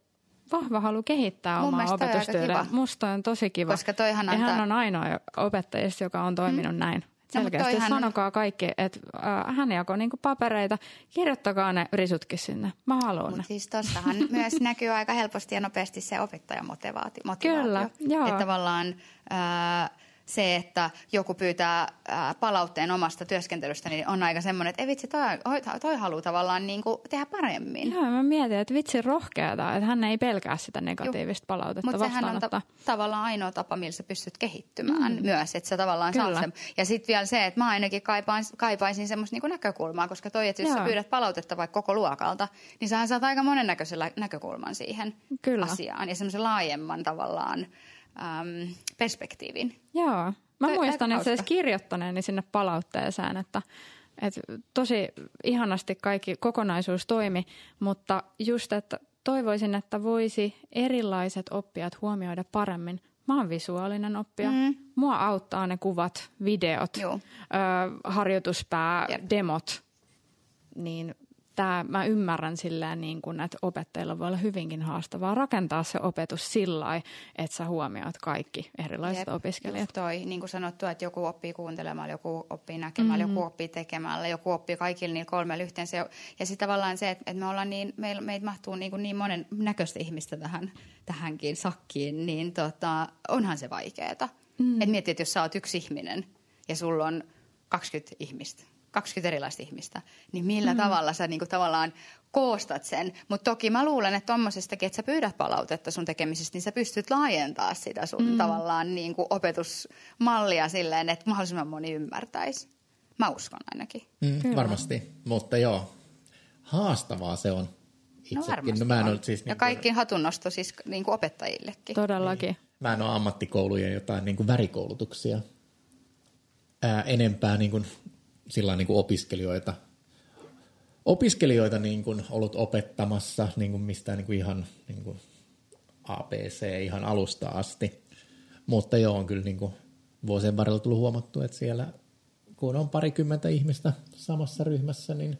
vahva halu kehittää Mun omaa opetustyyliä. Musta on tosi kiva. Koska toihan antaa... Ja hän on ainoa opettajista, joka on toiminut mm. näin. Selkeästi no, sanokaa kaikki, että äh, hän jakoi niinku papereita, kirjoittakaa ne risutkin sinne. Mä haluan Mut siis tossahan myös näkyy aika helposti ja nopeasti se opettajamotivaatio. Kyllä, joo. Että tavallaan... Äh, se, että joku pyytää ää, palautteen omasta työskentelystä, niin on aika semmoinen, että ei vitsi, toi, toi haluaa tavallaan niin kuin tehdä paremmin. Joo, mä mietin, että vitsi rohkeata, että hän ei pelkää sitä negatiivista Juh. palautetta Mutta sehän on ta- tavallaan ainoa tapa, millä sä pystyt kehittymään mm. myös, että sä tavallaan Kyllä. saat sen. Ja sitten vielä se, että mä ainakin kaipaan, kaipaisin semmoista niin näkökulmaa, koska toi, että jos Joo. sä pyydät palautetta vaikka koko luokalta, niin sä saat aika monennäköisen näkökulman siihen Kyllä. asiaan ja semmoisen laajemman tavallaan äm, perspektiivin. Joo. Mä Toi, muistan itse asiassa kirjoittaneeni sinne palautteeseen, että, että tosi ihanasti kaikki kokonaisuus toimi, mutta just, että toivoisin, että voisi erilaiset oppijat huomioida paremmin. Mä oon visuaalinen oppija. Mm. Mua auttaa ne kuvat, videot, ö, harjoituspää, yep. demot. Niin tämä, mä ymmärrän silleen niin kuin, että opettajilla voi olla hyvinkin haastavaa rakentaa se opetus sillä että sä huomioit kaikki erilaiset Jep, opiskelijat. toi, niin kuin sanottu, että joku oppii kuuntelemaan, joku oppii näkemällä, mm-hmm. joku oppii tekemällä, joku oppii kaikilla niillä kolmella yhteensä. Ja sitten tavallaan se, että, että me ollaan niin, meillä, meitä mahtuu niin, kuin niin monen näköistä ihmistä tähän, tähänkin sakkiin, niin tota, onhan se vaikeaa. Mm. Että mietit, että jos sä oot yksi ihminen ja sulla on 20 ihmistä, 20 erilaista ihmistä, niin millä mm. tavalla sä niinku tavallaan koostat sen. Mutta toki mä luulen, että tuommoisestakin, että sä pyydät palautetta sun tekemisestä, niin sä pystyt laajentaa sitä sun mm. tavallaan niinku opetusmallia silleen, että mahdollisimman moni ymmärtäisi. Mä uskon ainakin. Mm, varmasti, mutta joo, haastavaa se on. No itsekin. No, mä en on. Siis ja niin kaikki hatunnosto siis niin kuin opettajillekin. Todellakin. Niin. Mä en ole ammattikoulujen jotain niin kuin värikoulutuksia ää, enempää niin kuin sillä niin kuin opiskelijoita, opiskelijoita niin kuin ollut opettamassa niin kuin mistään niin kuin ihan niin kuin ABC ihan alusta asti. Mutta joo, on kyllä niin kuin vuosien varrella tullut huomattu, että siellä kun on parikymmentä ihmistä samassa ryhmässä, niin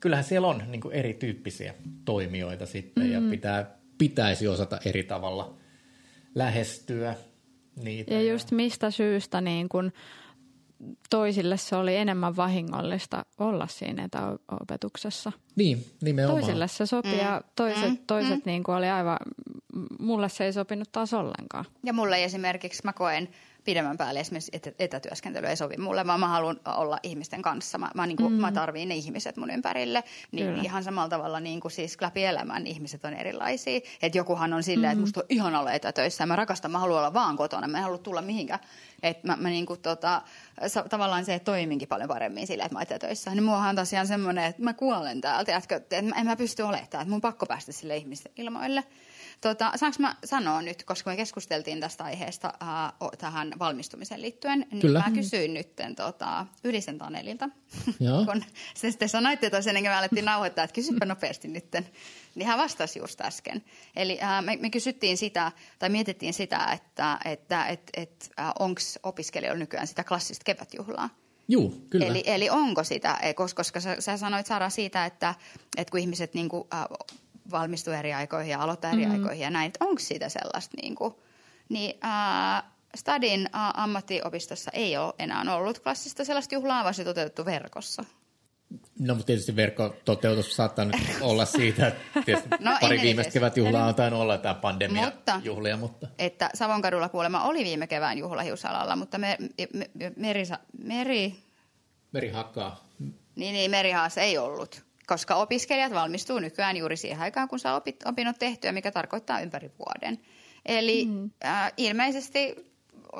kyllähän siellä on niin kuin erityyppisiä toimijoita sitten mm-hmm. ja pitää, pitäisi osata eri tavalla lähestyä niitä. Ja just mistä syystä niin kun toisille se oli enemmän vahingollista olla siinä etäopetuksessa. Niin, nimenomaan. Toisille se sopii mm. ja toiset, mm. toiset mm. Niin kuin oli aivan, mulle se ei sopinut taas ollenkaan. Ja mulle esimerkiksi mä koen pidemmän päälle esimerkiksi etätyöskentely ei sovi mulle, vaan mä haluan olla ihmisten kanssa. Mä, mä, niin kuin, mm. mä tarviin ne ihmiset mun ympärille. Niin Kyllä. ihan samalla tavalla niin kuin siis läpi elämän ihmiset on erilaisia. Että jokuhan on silleen, mm. että musta on ihan olla etätöissä mä rakastan, mä haluan olla vaan kotona, mä en halua tulla mihinkään. Että mä, mä niin kuin, tota, tavallaan se toiminkin paljon paremmin sillä, että mä etätöissä. Niin muahan on tosiaan semmoinen, että mä kuolen täältä, että en mä pysty olemaan täällä, että mun pakko päästä sille ihmisten ilmoille. Tota, saanko mä sanoa nyt, koska me keskusteltiin tästä aiheesta uh, tähän valmistumiseen liittyen, niin Kyllä. mä kysyin nyt tota, Ylisen Tanelilta, Joo. kun se sitten sanoitte tosiaan, ennen kuin me alettiin nauhoittaa, että kysypä nopeasti nytten, niin hän vastasi just äsken. Eli uh, me, me kysyttiin sitä, tai mietittiin sitä, että, että et, et, uh, onko opiskelijoilla nykyään sitä klassista kevätjuhlaa. Joo, kyllä. Eli, eli onko sitä, koska, koska sä, sä sanoit Sara siitä, että, että kun ihmiset niin kuin, äh, valmistua eri aikoihin ja aloittaa eri mm. aikoihin ja näin. Onko siitä sellaista niin kuin, niin ää, Stadin ää, ammattiopistossa ei ole enää ollut klassista sellaista juhlaa, vaan se toteutettu verkossa. No, mutta tietysti verkkototeutus saattaa nyt olla siitä, että no, pari viimeistä kevätjuhlaa on tainnut olla tämä pandemia mutta, juhlia, mutta... Että Savonkadulla kuulemma oli viime kevään juhlahiusalalla, mutta me, me, me, meri, meri... Meri hakkaa. Niin, niin, merihaas ei ollut, koska opiskelijat valmistuu nykyään juuri siihen aikaan, kun saa opit, opinnot tehtyä, mikä tarkoittaa ympäri vuoden. Eli mm. äh, ilmeisesti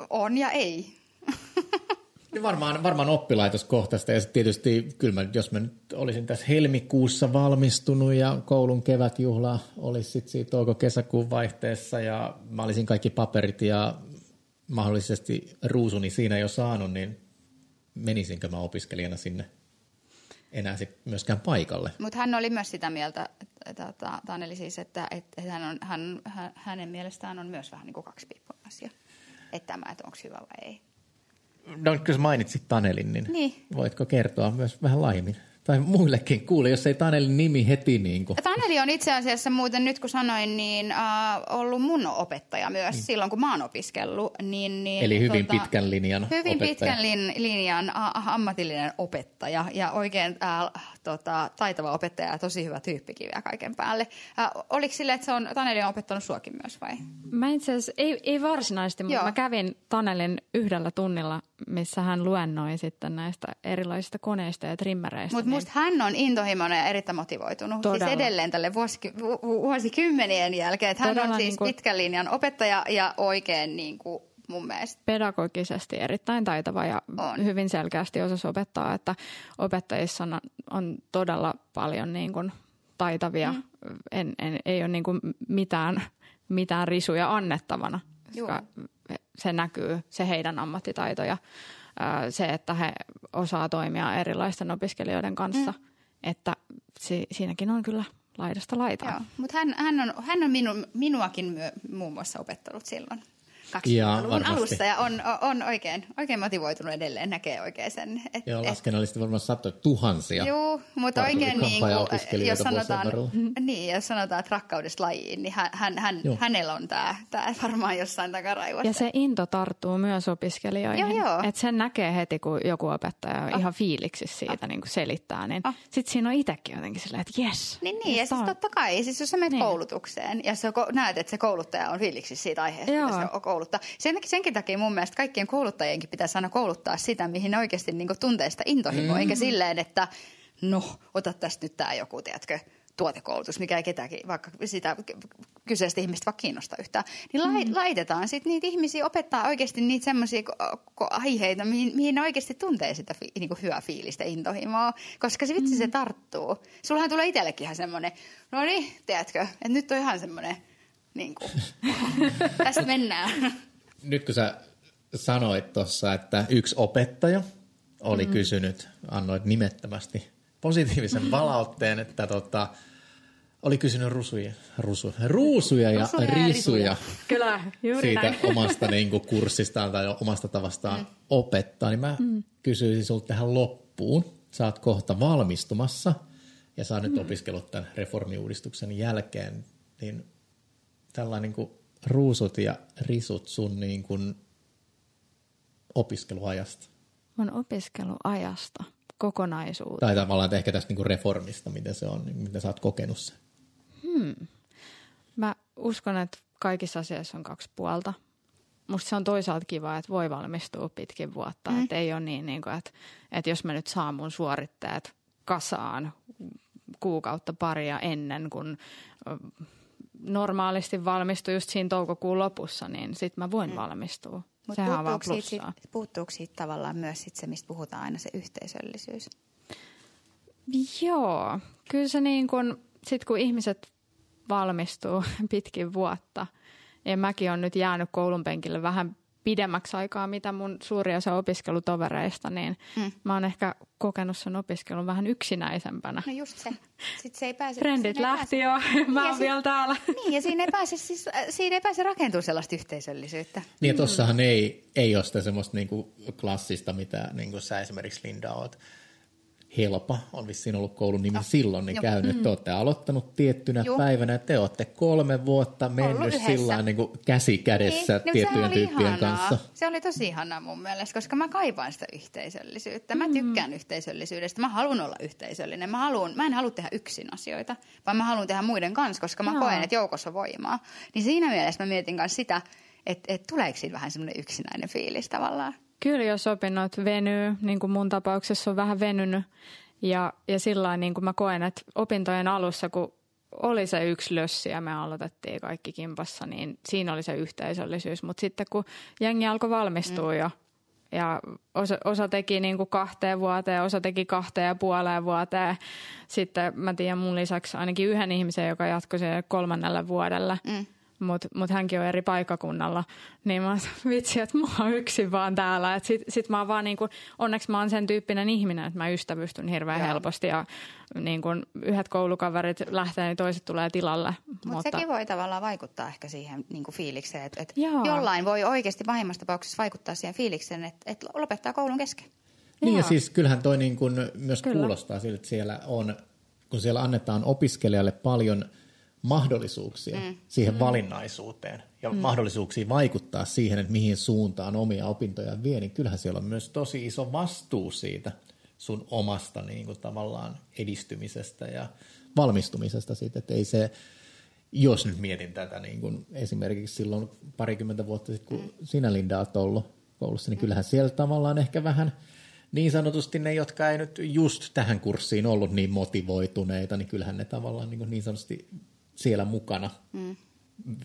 on ja ei. Varmaan, varmaan oppilaitoskohtaista ja tietysti kyllä mä, jos mä nyt olisin tässä helmikuussa valmistunut ja koulun kevätjuhla olisi sitten siitä touko-kesäkuun vaihteessa ja mä olisin kaikki paperit ja mahdollisesti ruusuni siinä jo saanut, niin menisinkö mä opiskelijana sinne enää sit myöskään paikalle. Mutta hän oli myös sitä mieltä, että, Taneli siis, että, että hän on, hän, hänen mielestään on myös vähän niin kuin kaksi asia. Että tämä, että onko hyvä vai ei. No, kun mainitsit Tanelin, niin, niin voitko kertoa myös vähän laajemmin? Tai muillekin kuule, jos ei Tanelin nimi heti niin kuin. Taneli on itse asiassa muuten nyt kun sanoin, niin äh, ollut mun opettaja myös niin. silloin, kun mä oon opiskellut. Niin, niin, Eli hyvin tota, pitkän linjan Hyvin opettaja. pitkän lin, linjan äh, ammatillinen opettaja ja oikein äh, tota, taitava opettaja ja tosi hyvä tyyppi vielä kaiken päälle. Äh, oliko sille, että se on, Taneli on opettanut suokin myös vai? Mä itse asiassa, ei, ei varsinaisesti, mutta Joo. mä kävin Tanelin yhdellä tunnilla, missä hän luennoi sitten näistä erilaisista koneista ja trimmereistä. Mutta niin... musta hän on intohimoinen ja erittäin motivoitunut. Siis Todella. Siis edelleen tälle vuosik- vu- vuosikymmenien jälkeen. Että hän Todella on siis niin kuin... pitkän linjan opettaja ja oikein niin kuin mun mielestä. Pedagogisesti erittäin taitava ja on. hyvin selkeästi osasi opettaa, että opettajissa on, on todella paljon niin kuin taitavia. Mm. En, en, ei ole niin kuin mitään, mitään risuja annettavana, koska se näkyy, se heidän ammattitaito ja se, että he osaa toimia erilaisten opiskelijoiden kanssa. Mm. Että si, siinäkin on kyllä laidasta laitaan. mutta hän, hän on, hän on minu, minuakin myö, muun muassa opettanut silloin. 20-luvun alussa ja on, on oikein, oikein motivoitunut edelleen, näkee oikein sen. Et, Joo, laskennallisesti varmaan satoja tuhansia. Joo, mutta oikein niin kuin, jos sanotaan, niin, jos sanotaan, että rakkaudesta lajiin, niin hän, hän, hän hänellä on tämä, tämä varmaan jossain takaraivossa. Ja se into tarttuu myös opiskelijoihin. Joo, joo. Että sen näkee heti, kun joku opettaja on oh. ihan fiiliksissä siitä oh. niin kuin selittää, niin oh. sitten siinä on itsekin jotenkin silleen, että jes. Niin, niin ja siis totta kai, siis jos sä menet niin. koulutukseen ja sä näet, että se kouluttaja on fiiliksissä siitä aiheesta, joo. se on kouluttaa. Sen, senkin takia mun mielestä kaikkien kouluttajienkin pitäisi aina kouluttaa sitä, mihin ne oikeasti niin tuntee sitä intohimoa, mm. eikä silleen, että no, ota tästä nyt tämä joku, tiedätkö, tuotekoulutus, mikä ei ketäkin, vaikka sitä kyseistä ihmistä vaikka kiinnosta yhtään, niin mm. laitetaan sitten niitä ihmisiä opettaa oikeasti niitä semmoisia aiheita, mihin, mihin ne oikeasti tuntee sitä fi, niinku hyvää fiilistä, intohimoa, koska se vitsi mm. se tarttuu. Sullahan tulee itsellekin ihan semmoinen, no niin, tiedätkö, että nyt on ihan semmoinen, niin kuin, tästä mennään nyt kun sä sanoit tuossa, että yksi opettaja oli mm. kysynyt, annoit nimettömästi positiivisen palautteen, että tota, oli kysynyt rusuja, rusu, ruusuja ja rusuja risuja, risuja. Kyllä, juuri siitä näin. omasta niin kuin, kurssistaan tai omasta tavastaan mm. opettaa, niin mä mm. kysyisin sulta tähän loppuun. Sä oot kohta valmistumassa ja sä oot mm. nyt opiskellut tämän reformiuudistuksen jälkeen, niin tällainen niin kuin, ruusut ja risut sun niin kuin opiskeluajasta? Mun opiskeluajasta kokonaisuutta. Tai tavallaan ehkä tästä niin kuin reformista, miten se on, miten sä oot kokenut sen. Hmm. Mä uskon, että kaikissa asioissa on kaksi puolta. Musta se on toisaalta kiva, että voi valmistua pitkin vuotta. Mm. Että ei ole niin, niin kuin, että, että jos mä nyt saan mun suoritteet kasaan kuukautta paria ennen kuin normaalisti valmistu just siinä toukokuun lopussa, niin sitten mä voin mm. valmistua. Mutta vaan Siitä, puuttuuko siitä tavallaan myös sit se, mistä puhutaan aina, se yhteisöllisyys? Joo, kyllä se niin kun, sit kun ihmiset valmistuu pitkin vuotta, ja mäkin on nyt jäänyt koulun penkille vähän pidemmäksi aikaa, mitä mun suuri osa opiskelutovereista, niin mm. mä oon ehkä kokenut sen opiskelun vähän yksinäisempänä. No just se. Sitten se ei pääse... Trendit ei lähti pääse. jo, mä niin oon vielä täällä. Niin, ja siinä ei pääse, siis, äh, siinä ei pääse rakentumaan sellaista yhteisöllisyyttä. Niin, ja tossahan mm. ei, ei ole sitä semmoista niinku klassista, mitä niinku sä esimerkiksi Linda oot Helpa on vissiin ollut koulun nimi silloin, niin käynyt, että te olette aloittanut tiettynä Joo. päivänä, te olette kolme vuotta mennyt sillä niin kuin käsi kädessä Niin, no, tiettyjen tyyppien ihanaa. kanssa. Se oli tosi ihanaa mun mielestä, koska mä kaipaan sitä yhteisöllisyyttä. Mä tykkään yhteisöllisyydestä. Mä haluan olla yhteisöllinen. Mä, haluan, mä en halua tehdä yksin asioita, vaan mä haluan tehdä muiden kanssa, koska mä Joo. koen, että joukossa voimaa. Niin siinä mielessä mä mietin myös sitä, että, että tuleeko siitä vähän semmoinen yksinäinen fiilis tavallaan. Kyllä, jos opinnot venyy, niin kuin mun tapauksessa on vähän venynyt. Ja, ja sillä niin kuin mä koen, että opintojen alussa, kun oli se yksi lössi ja me aloitettiin kaikki kimpassa, niin siinä oli se yhteisöllisyys. Mutta sitten kun jengi alkoi valmistua mm. jo ja osa, osa teki niin kuin kahteen vuoteen, osa teki kahteen ja puoleen vuoteen. Sitten mä tiedän mun lisäksi ainakin yhden ihmisen, joka jatkoi sen kolmannelle vuodelle. Mm. Mutta mut hänkin on eri paikakunnalla. Niin mä oon, vitsi, että mä oon yksin vaan täällä. Et sit, sit mä oon vaan niinku, onneksi mä oon sen tyyppinen ihminen, että mä ystävystyn hirveän Joo. helposti. Ja niin kun yhdet koulukaverit lähtee, niin toiset tulee tilalle. Mut Mutta sekin voi tavallaan vaikuttaa ehkä siihen niin kuin fiilikseen, että, että Joo. jollain voi oikeasti pahimmassa tapauksessa vaikuttaa siihen fiilikseen, että, että lopettaa koulun kesken. Niin ja Joo. siis kyllähän toi niin kuin myös Kyllä. kuulostaa siltä, että siellä on, kun siellä annetaan opiskelijalle paljon mahdollisuuksia mm. siihen mm. valinnaisuuteen ja mm. mahdollisuuksia vaikuttaa siihen, että mihin suuntaan omia opintoja vie, niin kyllähän siellä on myös tosi iso vastuu siitä sun omasta niin kuin tavallaan edistymisestä ja valmistumisesta siitä, että ei se, jos nyt mietin tätä niin kuin esimerkiksi silloin parikymmentä vuotta sitten, kun sinä Linda olet ollut koulussa, niin kyllähän siellä tavallaan ehkä vähän niin sanotusti ne, jotka ei nyt just tähän kurssiin ollut niin motivoituneita, niin kyllähän ne tavallaan niin, kuin niin sanotusti siellä mukana mm.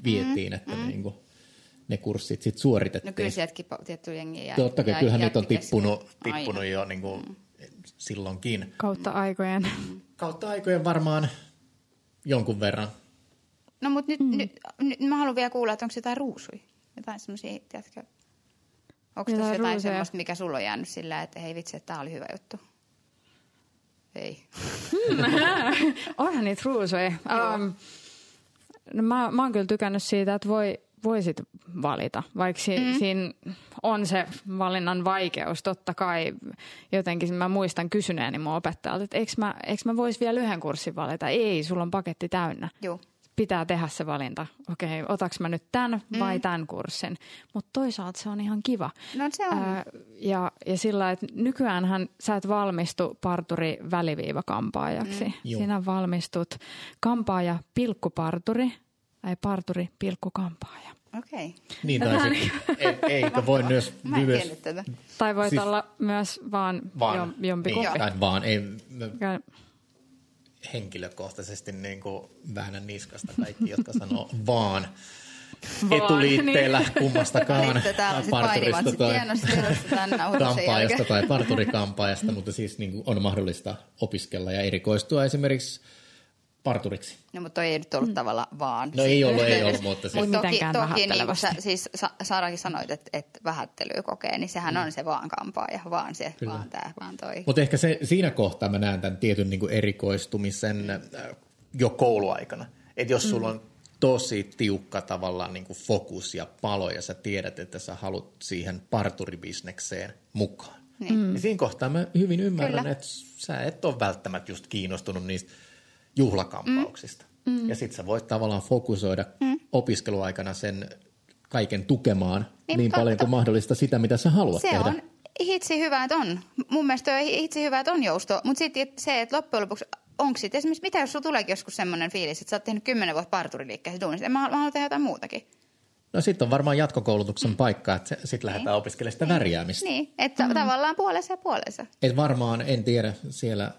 vietiin, että mm. niin kuin ne kurssit sitten suoritettiin. No kyllä sieltäkin tietty jengi jäi. Totta kai, kyllähän niitä on tippunut, Aina. tippunut jo niin kuin silloinkin. Kautta aikojen. Kautta aikojen varmaan jonkun verran. No mutta nyt, mm. nyt, nyt, mä haluan vielä kuulla, että onko jotain ruusuja? Jotain semmoisia, tiedätkö? Onko tässä jotain ruusuja. semmoista, mikä sulla on jäänyt sillä, että hei vitsi, että tää oli hyvä juttu? Ei. Onhan niitä ruusuja. Um, no mä, mä oon kyllä tykännyt siitä, että voi, voisit valita, vaikka si, mm. siinä on se valinnan vaikeus. Totta kai jotenkin mä muistan kysyneeni mun opettajalta, että eikö mä, eikö mä vois vielä yhden kurssin valita? Ei, sulla on paketti täynnä. Joo. Pitää tehdä se valinta. Okei, otaks mä nyt tämän vai tämän kurssin? Mutta toisaalta se on ihan kiva. No se on. Ää, ja, ja sillä, että nykyäänhän sä et valmistu parturi väliviivakampaajaksi. Mm. Joo. Sinä valmistut kampaaja pilkkuparturi tai parturi pilkkukampaaja. Okei. Okay. Niin, tai sitten, e- eikö voi myös, Mä en myös tätä. Tai voit Siis- olla myös vaan, vaan, jom, jompikumpi. niin, vaan, ei mä henkilökohtaisesti niin kuin väännän niskasta kaikki, jotka sanoo vaan, etuliitteellä niin. kummastakaan. Parturista tai kampaajasta tai parturikampaajasta, mutta siis niin kuin on mahdollista opiskella ja erikoistua esimerkiksi parturiksi. No, mutta toi ei nyt ollut tavallaan vaan. No ei ollut, ei ollut, mutta siis- Mut toki, toki niin sä, siis Sa- Sarakin sanoit, että, että vähättelyä kokee, niin sehän on se vaan kampaaja, vaan se, Kyllä. vaan tämä, vaan toi. Mutta ehkä se, siinä kohtaa mä näen tämän tietyn niin kuin erikoistumisen äh, jo kouluaikana. Että jos sulla on tosi tiukka tavallaan niin kuin fokus ja palo ja sä tiedät, että sä haluat siihen parturibisnekseen mukaan. Niin. Mm. Ja siinä kohtaa mä hyvin ymmärrän, Kyllä. että sä et ole välttämättä just kiinnostunut niistä juhlakampauksista. Mm. Ja sit sä voit tavallaan fokusoida mm. opiskeluaikana sen kaiken tukemaan Niin, niin, niin paljon kuin mahdollista sitä, mitä sä haluat Se tehdä. on hitsi hyvä, että on. Mun mielestä on hitsi hyvä, että on jousto. Mutta sitten se, että loppujen lopuksi, onko sitten esimerkiksi, mitä jos sulla tuleekin joskus semmoinen fiilis, että sä oot tehnyt kymmenen vuotta parturiliikkeessä duunissa, mä, mä haluan tehdä jotain muutakin. No sitten on varmaan jatkokoulutuksen paikka, että sitten lähdetään opiskelemaan sitä värjäämistä. Niin, että mm. tavallaan puolessa ja puolessa. Et varmaan, en tiedä, siellä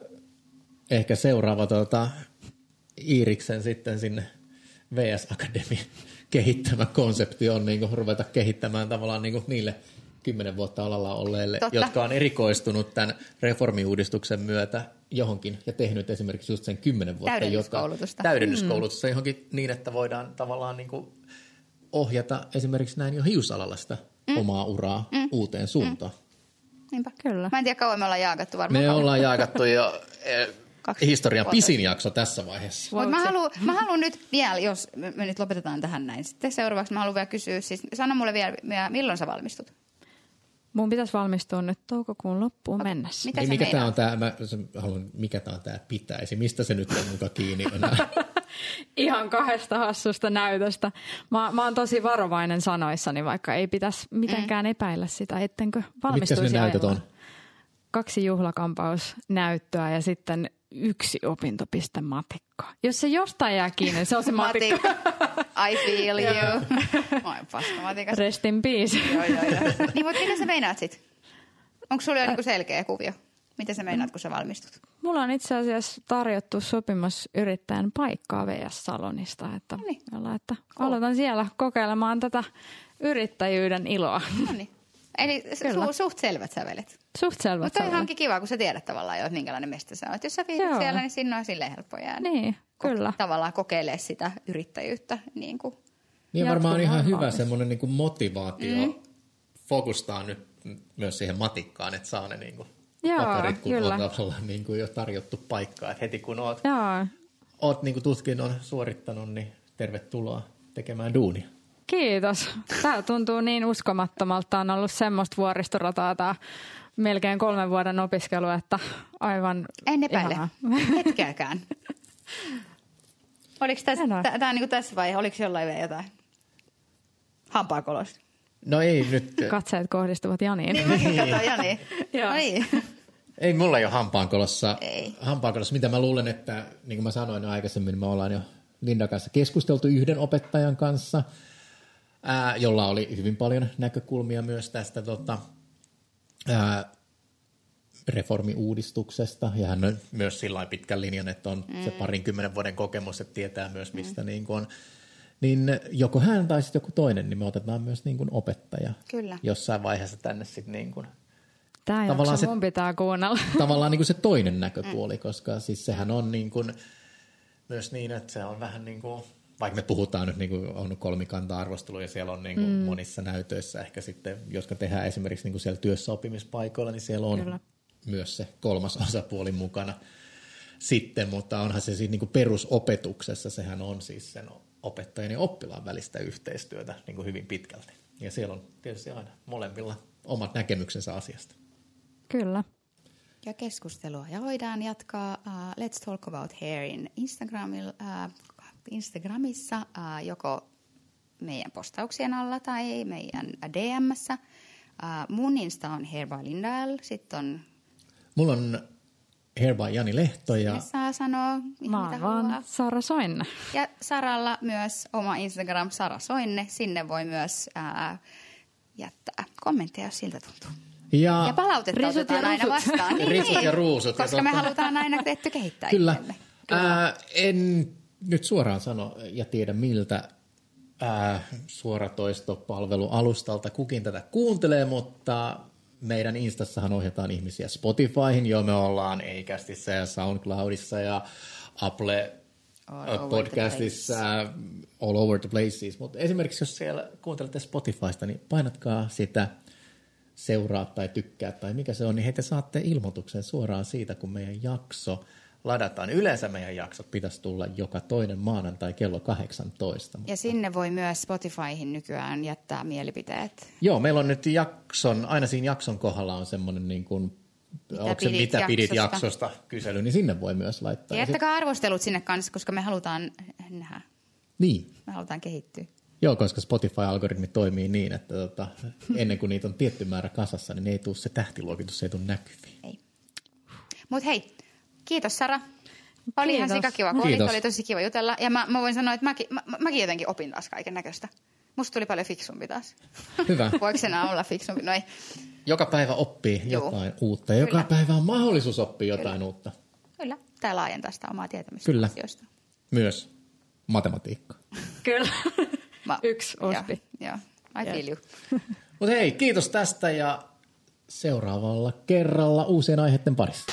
ehkä seuraava tuota, Iiriksen sitten sinne VS Academy kehittämä konsepti on niin ruveta kehittämään tavallaan niin niille kymmenen vuotta alalla olleille, Totta. jotka on erikoistunut tämän reformiuudistuksen myötä johonkin ja tehnyt esimerkiksi just sen kymmenen vuotta. Täydennyskoulutusta. Jota, täydennyskoulutusta johonkin niin, että voidaan tavallaan niin kuin ohjata esimerkiksi näin jo hiusalalla sitä mm. omaa uraa mm. uuteen suuntaan. Niinpä. Kyllä. Mä en tiedä, kauan me ollaan jaakattu varmaan. Me ollaan jaakattu jo eh, historian vuotta. pisin jakso tässä vaiheessa. Mutta mä haluan, mä haluan nyt vielä, jos me me nyt lopetetaan tähän näin. Sitten seuraavaksi mä haluan vielä kysyä, siis sano mulle vielä, milloin sä valmistut? Mun pitäisi valmistua nyt toukokuun loppuun mennessä. Mitä Niin mikä tämä on tämä, mä se- haluan, mikä tämä on tämä pitäisi, mistä se nyt on muka kiinni enää? Ihan kahdesta hassusta näytöstä. Mä, mä oon tosi varovainen sanoissani, vaikka ei pitäisi mitenkään epäillä sitä, ettenkö Mitkä valmistuisi ne näytöt on? Kaksi juhlakampausnäyttöä ja sitten yksi opintopiste matikkaa. Jos se jostain jää kiinni, niin se on se matikka. Matikka. I feel you. Mä oon paska matikassa. Rest in peace. Joo, joo, joo. Niin, mutta mitä sä meinaat sit? Onko sulla jo niinku selkeä kuvio? Mitä sä meinaat, kun sä valmistut? Mulla on itse asiassa tarjottu sopimusyrittäjän paikkaa VS Salonista, että, Noniin. jolla, että aloitan siellä kokeilemaan tätä yrittäjyyden iloa. No niin. Eli su- suht selvät sävelet. Suht selvät Mutta on sävelet. onkin kiva, kun sä tiedät tavallaan jo, että minkälainen mesta sä oot. Jos sä viihdyt Joo. siellä, niin sinne on silleen helppo jäädä. Niin, Ko- kyllä. Tavallaan kokeilee sitä yrittäjyyttä. Niin kuin. Niin varmaan Jatkumaan ihan hyvä semmoinen niin motivaatio mm. fokustaa nyt myös siihen matikkaan, että saa ne niin kuin Joo, paperit, kun kyllä. on tavallaan niin kuin jo tarjottu paikkaa. Että heti kun oot, Joo, oot niin kuin tutkinnon suorittanut, niin tervetuloa tekemään duunia. Kiitos. Tämä tuntuu niin uskomattomalta. On ollut semmoista vuoristorataa tämä melkein kolmen vuoden opiskelu, että aivan En epäile. ihanaa. Hetkeäkään. Oliko tässä, tää on niin tässä vai oliko jollain vielä jotain? Hampaakolos. No ei nyt, Katseet kohdistuvat Janiin. Niin mäkin katsoin, Jani. Joo. No niin. ei mulla ei ole hampaankolossa. Ei. Hampaankolossa, mitä mä luulen, että niin kuin mä sanoin jo aikaisemmin, me ollaan jo Lindan kanssa keskusteltu yhden opettajan kanssa, ää, jolla oli hyvin paljon näkökulmia myös tästä tota, ää, reformiuudistuksesta. Ja hän on myös sillä lailla pitkän linjan, että on mm. se parinkymmenen vuoden kokemus, että tietää myös mistä mm. niin kuin on. Niin joko hän tai sitten joku toinen, niin me otetaan myös niin kuin opettaja Kyllä. jossain vaiheessa tänne sitten niin kuin Tämä Tavallaan se- mun pitää kuunnella. tavallaan niin kuin se toinen näköpuoli, koska siis sehän on niin kuin, myös niin, että se on vähän niin kuin, vaikka me puhutaan nyt, niin kuin on kolmikanta-arvostelu ja siellä on niin kuin mm. monissa näytöissä ehkä sitten, jotka tehdään esimerkiksi niin kuin siellä työssäoppimispaikoilla, niin siellä on Kyllä. myös se kolmas osapuoli mukana sitten, mutta onhan se siis niin kuin perusopetuksessa, sehän on siis sen opettajan ja oppilaan välistä yhteistyötä niin kuin hyvin pitkälti. Ja siellä on tietysti aina molemmilla omat näkemyksensä asiasta. Kyllä. Ja keskustelua. Ja voidaan jatkaa uh, Let's Talk About Hairin Instagramilla, uh, Instagramissa joko meidän postauksien alla tai meidän DMssä. Uh, mun Insta on Hair by Lindael. Sitten on, Mulla on Hair by Jani Lehto ja ne saa sanoa Mä mitä oon vaan haluaa. Sara Soinne. Ja Saralla myös oma Instagram Sara Soinne. Sinne voi myös uh, jättää kommentteja, jos siltä tuntuu. ja, Ja palautetta Risut otetaan ja aina vastaan. Risut ja ruusut. Ja Koska me tota- halutaan aina tehty kehittää kyllä. itsemme. Ää, en nyt suoraan sano ja tiedä miltä ää, suoratoistopalvelualustalta kukin tätä kuuntelee, mutta meidän Instassahan ohjataan ihmisiä Spotifyhin, jo me ollaan Eikästissä ja SoundCloudissa ja Apple All podcastissa, all over the places. Mutta esimerkiksi jos siellä kuuntelette Spotifysta, niin painatkaa sitä seuraa tai tykkää tai mikä se on, niin heti saatte ilmoituksen suoraan siitä, kun meidän jakso ladataan. Yleensä meidän jaksot pitäisi tulla joka toinen maanantai kello 18. Ja sinne voi myös Spotifyhin nykyään jättää mielipiteet. Joo, meillä on nyt jakson, aina siinä jakson kohdalla on semmoinen niin kuin, Mitä onko se pidit mitä pidit jaksosta? jaksosta kysely, niin sinne voi myös laittaa. Jättäkää arvostelut sinne kanssa, koska me halutaan nähdä. niin, Me halutaan kehittyä. Joo, koska Spotify-algoritmi toimii niin, että tota, ennen kuin niitä on tietty määrä kasassa, niin ei tule se tähtiluokitus, se ei tule näkyviin. Ei. Mut hei, kiitos Sara. Oli ihan Kiitos. sikakiva, kun Kiitos. oli tosi kiva jutella. Ja mä, mä voin sanoa, että mäkin, mä, mäkin jotenkin opin taas kaiken näköistä. Musta tuli paljon fiksumpi taas. Hyvä. Voiko enää olla fiksumpi? No ei. Joka päivä oppii Joo. jotain uutta. ja Joka Kyllä. päivä on mahdollisuus oppia jotain uutta. Kyllä, tää laajentaa sitä omaa tietämystä Kyllä. asioista. Myös matematiikka. Kyllä. Mä, Yksi ospi. Joo, joo. I feel you. Mutta hei, kiitos tästä ja seuraavalla kerralla uusien aiheiden parissa.